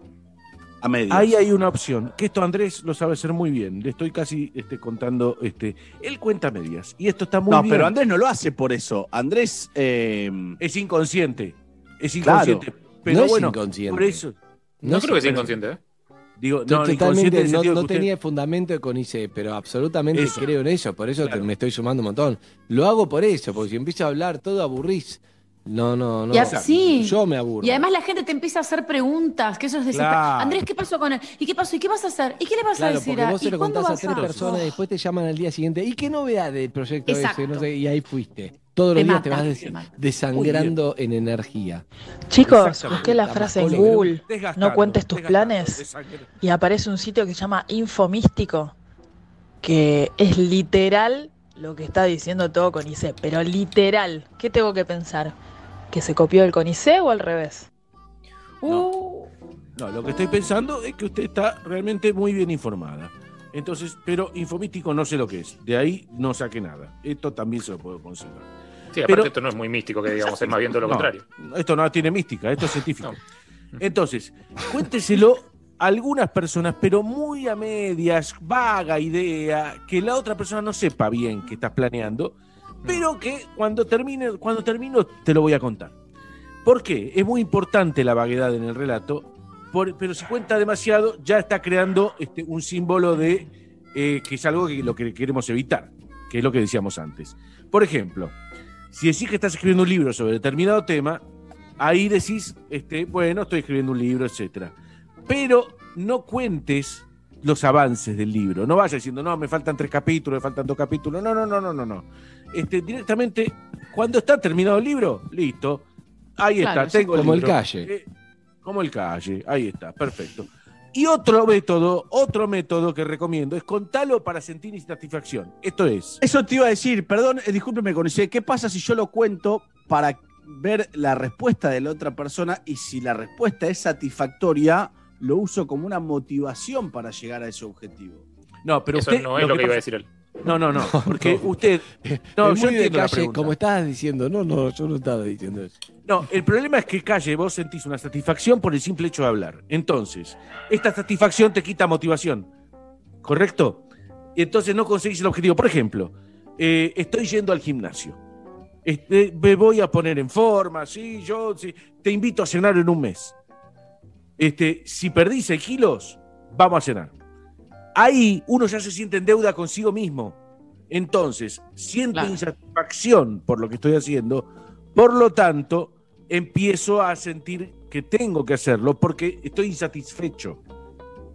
A medias. Ahí hay una opción, que esto Andrés lo sabe hacer muy bien. Le estoy casi este, contando, este, él cuenta medias. Y esto está muy no, bien. pero Andrés no lo hace por eso. Andrés... eh, es inconsciente. Es Claro. inconsciente. Pero No es bueno, inconsciente. por eso. No, creo que sea inconsciente, ¿eh? Digo, no, totalmente- no, no usted- tenía fundamento de CONICE, pero absolutamente Eso. creo en eso, por eso te- Claro. me estoy sumando un montón. Lo hago por eso, porque si empiezo a hablar todo aburrís. No, no, no. Y así. Yo me aburro. Y además la gente te empieza a hacer preguntas, que eso es desesperante. Claro. Andrés, ¿qué pasó con él? ¿Y qué pasó? ¿Y qué vas a hacer? ¿Y qué le vas a decir? porque a- vos se ¿Y lo cuándo contás a vas tres a...? personas y después te llaman al día siguiente. ¿Y qué novedad del proyecto Exacto. ese? No sé, y ahí fuiste. Todos los Te días te vas des- desangrando en energía. Chicos, busqué la frase en. Google. No cuentes tus planes. Y aparece un sitio que se llama Infomístico, que es literal lo que está diciendo todo Conicet, pero literal. ¿Qué tengo que pensar? ¿Que se copió el Conicet o al revés? Uh, No, lo que estoy pensando es que usted está realmente muy bien informada. Entonces, pero infomístico no sé lo que es. De ahí no saqué nada. Esto también se lo puedo conseguir. Sí, aparte Pero- esto no es muy místico, que digamos, es más bien todo lo No, contrario. Esto no tiene mística, esto es científico. Entonces, cuénteselo algunas personas, pero muy a medias, vaga idea, que la otra persona no sepa bien que estás planeando, pero que cuando termine, cuando termino te lo voy a contar. ¿Por qué? Es muy importante la vaguedad en el relato, por- pero si cuenta demasiado, ya está creando este, un símbolo de eh, que es algo que lo que queremos evitar, que es lo que decíamos antes. Por ejemplo, si decís que estás escribiendo un libro sobre determinado tema, ahí decís, este, bueno, estoy escribiendo un libro, etcétera. Pero no cuentes los avances del libro. No vayas diciendo, no, me faltan tres capítulos, me faltan dos capítulos. No, no, no, no, no, no. Este, directamente, cuando está terminado el libro, listo. Ahí Claro, está, tengo como el libro. calle. Eh, como el calle, ahí está, perfecto. Y otro método, otro método que recomiendo es contarlo para sentir insatisfacción. Esto es. Eso te iba a decir, perdón, eh, discúlpeme, Conicet, ¿qué pasa si yo lo cuento para ver la respuesta de la otra persona y si la respuesta es satisfactoria, lo uso como una motivación para llegar a ese objetivo? No, pero Eso usted no es lo que, iba a decir él. No, no, no. Porque usted. No, Es yo muy de entiendo la calle, como estabas diciendo. No, no, yo no estaba diciendo eso. No, el problema es que calle vos sentís una satisfacción por el simple hecho de hablar. Entonces, esta satisfacción te quita motivación. ¿Correcto? Y entonces no conseguís el objetivo. Por ejemplo, eh, estoy yendo al gimnasio. Este, me voy a poner en forma, sí, yo sí, te invito a cenar en un mes. Este, si perdí 6 kilos, vamos a cenar. Ahí uno ya se siente en deuda consigo mismo. Entonces, siento insatisfacción por lo que estoy haciendo, por lo tanto, empiezo a sentir que tengo que hacerlo porque estoy insatisfecho.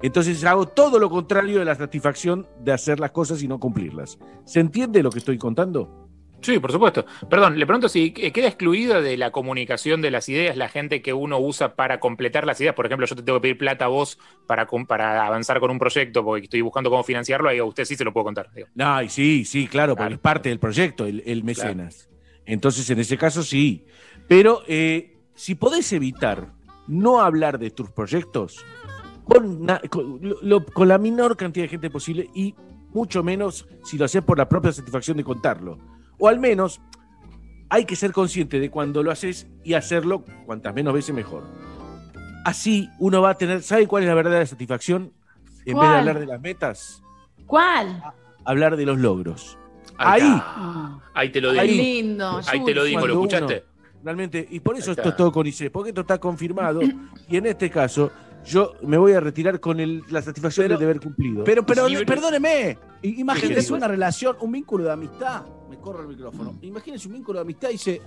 Entonces hago todo lo contrario de la satisfacción de hacer las cosas y no cumplirlas. ¿Se entiende lo que estoy contando? Sí, por supuesto. Perdón, le pregunto si eh, queda excluida de la comunicación de las ideas la gente que uno usa para completar las ideas. Por ejemplo, yo te tengo que pedir plata a vos para, avanzar con un proyecto porque estoy buscando cómo financiarlo y a usted sí se lo puedo contar. digo. Ay, sí, sí, claro, porque es parte del proyecto, el, el mecenas. Entonces, en ese caso, sí. Pero eh, si podés evitar no hablar de tus proyectos con, lo- con la menor cantidad de gente posible y mucho menos si lo haces por la propia satisfacción de contarlo. O al menos hay que ser consciente de cuando lo haces y hacerlo cuantas menos veces mejor. Así uno va a tener, ¿sabe cuál es la verdadera satisfacción? En vez de hablar de las metas, ¿Cuál? hablar de los logros. Ahí Ahí. Ahí te lo digo. Qué lindo. Ahí te lo digo, ¿lo escuchaste? uno- realmente, y por eso Ahí esto es todo con ICE, porque esto está confirmado, y en este caso, yo me voy a retirar con el- la satisfacción Pero- de haber cumplido. Pero, pero, Y- perdóneme. i- Imagínese una relación, un vínculo de amistad. Me corro el micrófono. Imagínese un vínculo de amistad y dice: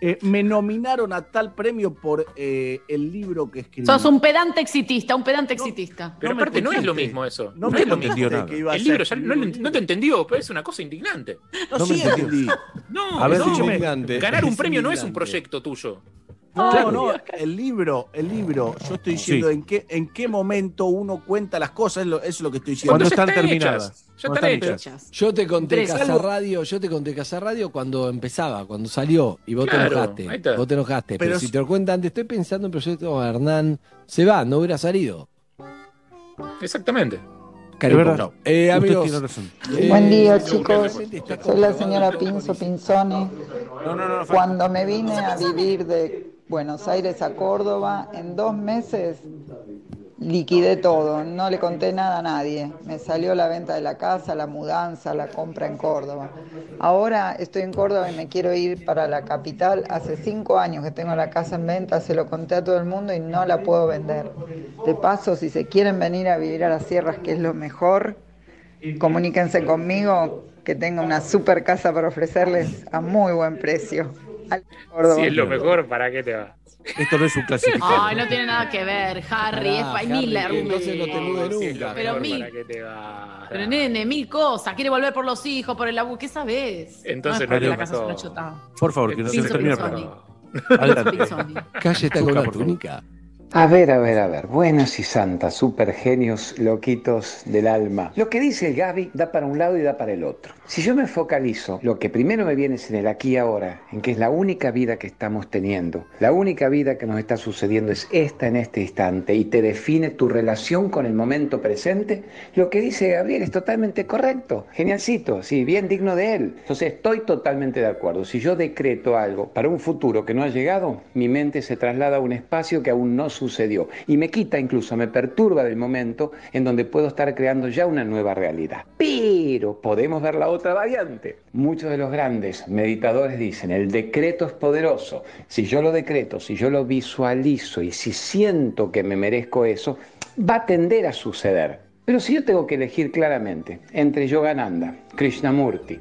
eh, Me nominaron a tal premio por eh, el libro que escribí. Sos un pedante exitista, un pedante exitista. Pero No aparte no es lo mismo eso. No No, me es lo mismo. que iba a El libro ya no, te entendió, pero es una cosa indignante. No, No sí me entendí. No, A ver, no. escúcheme. ganar un Es premio no es un proyecto tuyo. No, Claro. no, el libro, el libro, yo estoy diciendo Sí. en qué en qué momento uno cuenta las cosas, es lo, eso es lo que estoy diciendo. Cuando están están terminadas. hechas, ya están están hechas. Yo te conté Tres. Casa Radio, yo te conté Casa Radio cuando empezaba, cuando salió, y vos Claro, te enojaste. ahí está. Vos te enojaste. Pero, Pero si si- te lo cuentan antes, estoy pensando en proyecto Hernán. Se va, no hubiera salido. Exactamente. Cari verdad. Eh, Usted amigos, tiene razón. eh, Buen día, chicos. Soy la señora Pinzo Pinzone. No, no, no. Cuando me vine a vivir de Buenos Aires a Córdoba, en dos meses liquidé todo, no le conté nada a nadie. Me salió la venta de la casa, la mudanza, la compra en Córdoba. Ahora estoy en Córdoba y me quiero ir para la capital. Hace cinco años que tengo la casa en venta, se lo conté a todo el mundo y no la puedo vender. De paso, si se quieren venir a vivir a las sierras, que es lo mejor, comuníquense conmigo, que tengo una super casa para ofrecerles a muy buen precio. Si es lo mejor, ¿para qué te vas? Esto no es un clasificado. Ay, no tiene nada que ver, Harry, es Harry, argumentos. entonces no te mude Si es lo nunca. Pero mil- ¿para qué te vas? Pero nene, mil cosas. Quiere volver por los hijos, por el abuelo. ¿Qué sabes? Entonces no es no la casa es una chotada. Por favor, que no se termine. Calle está con la túnica. A ver, a ver, a ver. Buenos y santas, super genios, loquitos del alma. Lo que dice el Gaby da para un lado y da para el otro. Si yo me focalizo, lo que primero me viene es en el aquí y ahora, en que es la única vida que estamos teniendo. La única vida que nos está sucediendo es esta en este instante y te define tu relación con el momento presente. Lo que dice Gabriel es totalmente correcto. Genialcito, sí, bien digno de él. Entonces estoy totalmente de acuerdo. Si yo decreto algo para un futuro que no ha llegado, mi mente se traslada a un espacio que aún no sucedió y me quita incluso, me perturba del momento en donde puedo estar creando ya una nueva realidad. Pero podemos ver la otra variante. Muchos de los grandes meditadores dicen, el decreto es poderoso. Si yo lo decreto, si yo lo visualizo y si siento que me merezco eso, va a tender a suceder. Pero si yo tengo que elegir claramente entre Yogananda, Krishnamurti,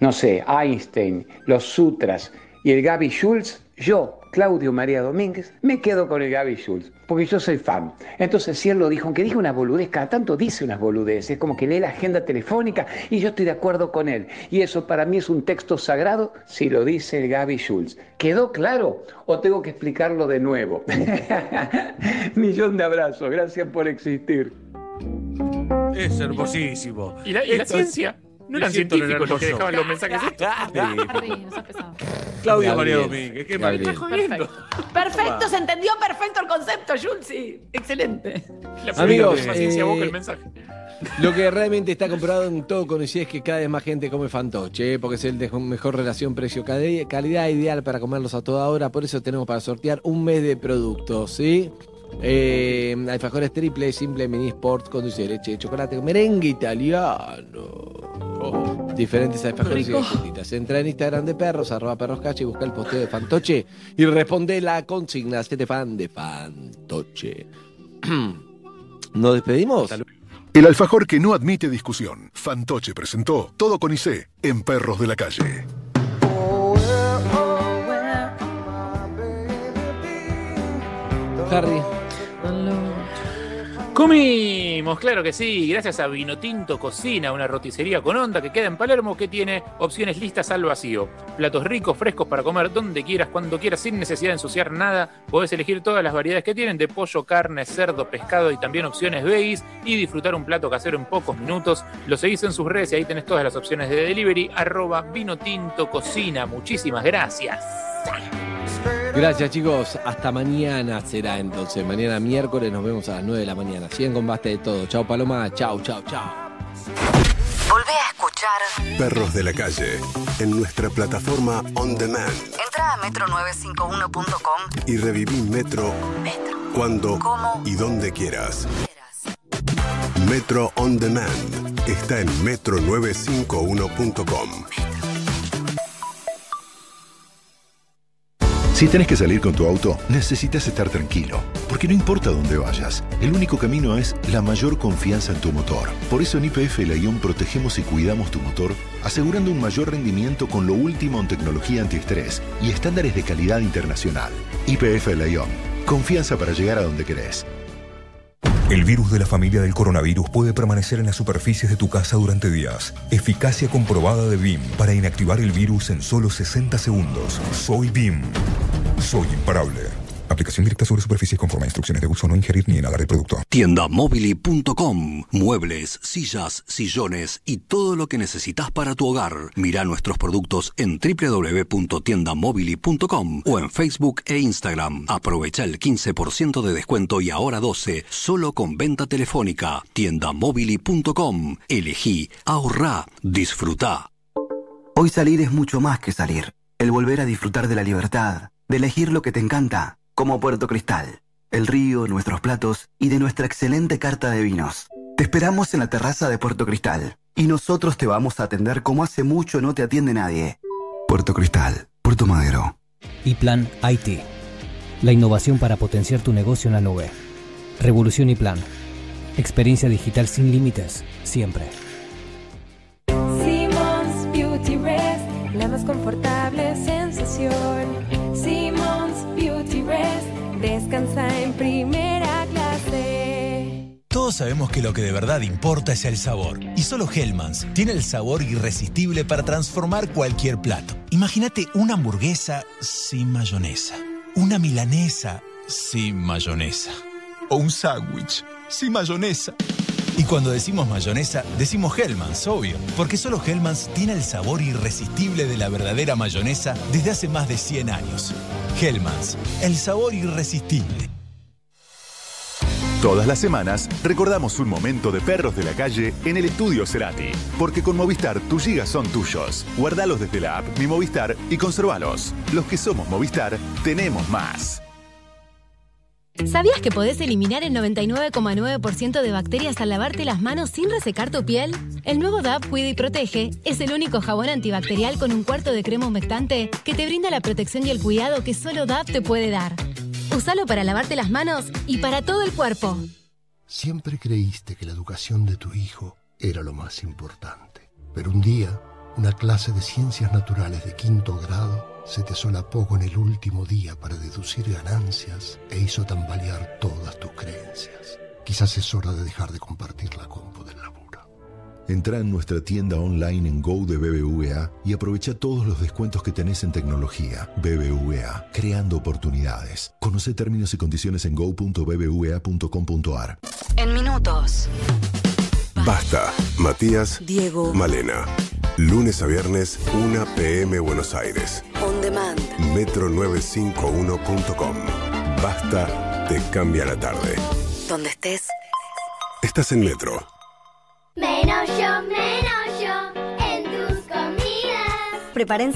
no sé, Einstein, los sutras y el Gaby Schultz, yo, Claudio María Domínguez, me quedo con el Gaby Schultz, porque yo soy fan. Entonces, si él lo dijo, aunque diga una boludez, cada tanto dice unas boludeces, como que lee la agenda telefónica y yo estoy de acuerdo con él. Y eso para mí es un texto sagrado si lo dice el Gaby Schultz. ¿Quedó claro o tengo que explicarlo de nuevo? Millón de abrazos, gracias por existir. Es hermosísimo. ¿Y la, y la Esto es- ciencia? No eran científicos los que dejaban los mensajes. Claudio. María Domínguez, qué mal. Jodiendo. Perfecto, se entendió perfecto el concepto, Julsi. Excelente. Amigos, paciencia eh, boca el mensaje. Lo que realmente está comprobado en todo conocido es que cada vez más gente come fantoche, ¿eh? porque es el de mejor relación precio-calidad, ideal para comerlos a toda hora. Por eso tenemos para sortear un mes de productos, ¿sí? Eh, alfajores triple, simple, mini sport con dulce de leche, chocolate, merengue italiano. Diferentes alfajores y galletitas. Entra en Instagram de perros, arroba perros y busca el posteo de fantoche y responde la consigna. Hacete fan de fantoche. ¿Nos despedimos? El alfajor que no admite discusión. Fantoche presentó Todo con IC en Perros de la Calle. Harry. Comimos, claro que sí, gracias a Vinotinto Cocina, una roticería con onda que queda en Palermo que tiene opciones listas al vacío. Platos ricos, frescos para comer donde quieras, cuando quieras, sin necesidad de ensuciar nada. Podés elegir todas las variedades que tienen de pollo, carne, cerdo, pescado y también opciones veggies y disfrutar un plato casero en pocos minutos. Lo seguís en sus redes y ahí tenés todas las opciones de delivery. Arroba Vinotinto Cocina. Muchísimas gracias. Gracias chicos, hasta mañana será entonces. Mañana miércoles nos vemos a las 9 de la mañana. Siguen con Basta de Todo. Chao Paloma, chao, chao, chao. Volvé a escuchar. Perros de la Calle en nuestra plataforma On Demand Entra a metro951.com. y reviví Metro cuando ¿Cómo? y donde quieras. Metro On Demand está en metro951.com. Si tenés que salir con tu auto, necesitas estar tranquilo, porque no importa dónde vayas, el único camino es la mayor confianza en tu motor. Por eso en IPF Laión protegemos y cuidamos tu motor, asegurando un mayor rendimiento con lo último en tecnología antiestrés y estándares de calidad internacional. IPF Laión, confianza para llegar a donde querés. El virus de la familia del coronavirus puede permanecer en las superficies de tu casa durante días. Eficacia comprobada de BIM para inactivar el virus en solo 60 segundos. Soy BIM. Soy imparable. Aplicación directa sobre superficies conforme a instrucciones de uso. No ingerir ni inhalar el producto. Tiendamobili.com. Muebles, sillas, sillones y todo lo que necesitas para tu hogar. Mira nuestros productos en www.tiendamobili.com o en Facebook e Instagram. Aprovecha el 15% de descuento y ahora 12 solo con venta telefónica. Tiendamobili.com. Elegí, ahorrá, disfrutá. Hoy salir es mucho más que salir. El volver a disfrutar de la libertad, de elegir lo que te encanta, como Puerto Cristal, el río, nuestros platos y de nuestra excelente carta de vinos. Te esperamos en la terraza de Puerto Cristal y nosotros te vamos a atender como hace mucho no te atiende nadie. Puerto Cristal, Puerto Madero. Y Plan IT. La innovación para potenciar tu negocio en la nube. Revolución y Plan. Experiencia digital sin límites, siempre. Simmons Beauty Rest, la más confortable Sabemos que lo que de verdad importa es el sabor. Y solo Hellmann's tiene el sabor irresistible para transformar cualquier plato. Imagínate una hamburguesa sin mayonesa. Una milanesa sin mayonesa. O un sándwich sin mayonesa. Y cuando decimos mayonesa, decimos Hellmann's, obvio. Porque solo Hellmann's tiene el sabor irresistible de la verdadera mayonesa desde hace más de 100 años. Hellmann's, el sabor irresistible. Todas las semanas recordamos un momento de perros de la calle en el estudio Cerati. Porque con Movistar tus gigas son tuyos. Guardalos desde la app Mi Movistar y conservalos. Los que somos Movistar tenemos más. ¿Sabías que podés eliminar el 99,9% de bacterias al lavarte las manos sin resecar tu piel? El nuevo DAP Cuida y Protege es el único jabón antibacterial con un cuarto de crema humectante que te brinda la protección y el cuidado que solo DAP te puede dar. Usalo para lavarte las manos y para todo el cuerpo. Siempre creíste que la educación de tu hijo era lo más importante. Pero un día, una clase de ciencias naturales de quinto grado se te solapó con el último día para deducir ganancias e hizo tambalear todas tus creencias. Quizás es hora de dejar de compartir la compu del laburo. Entra en nuestra tienda online en Go de BBVA y aprovecha todos los descuentos que tenés en tecnología. BBVA, creando oportunidades. Conoce términos y condiciones en go.bbva.com.ar. En minutos. Basta. Matías. Diego. Malena. Lunes a viernes, 1 pm Buenos Aires. On demand. Metro951.com. Basta, te cambia la tarde. Donde estés. Estás en Metro. Menos yo, menos yo en tus comidas. Preparen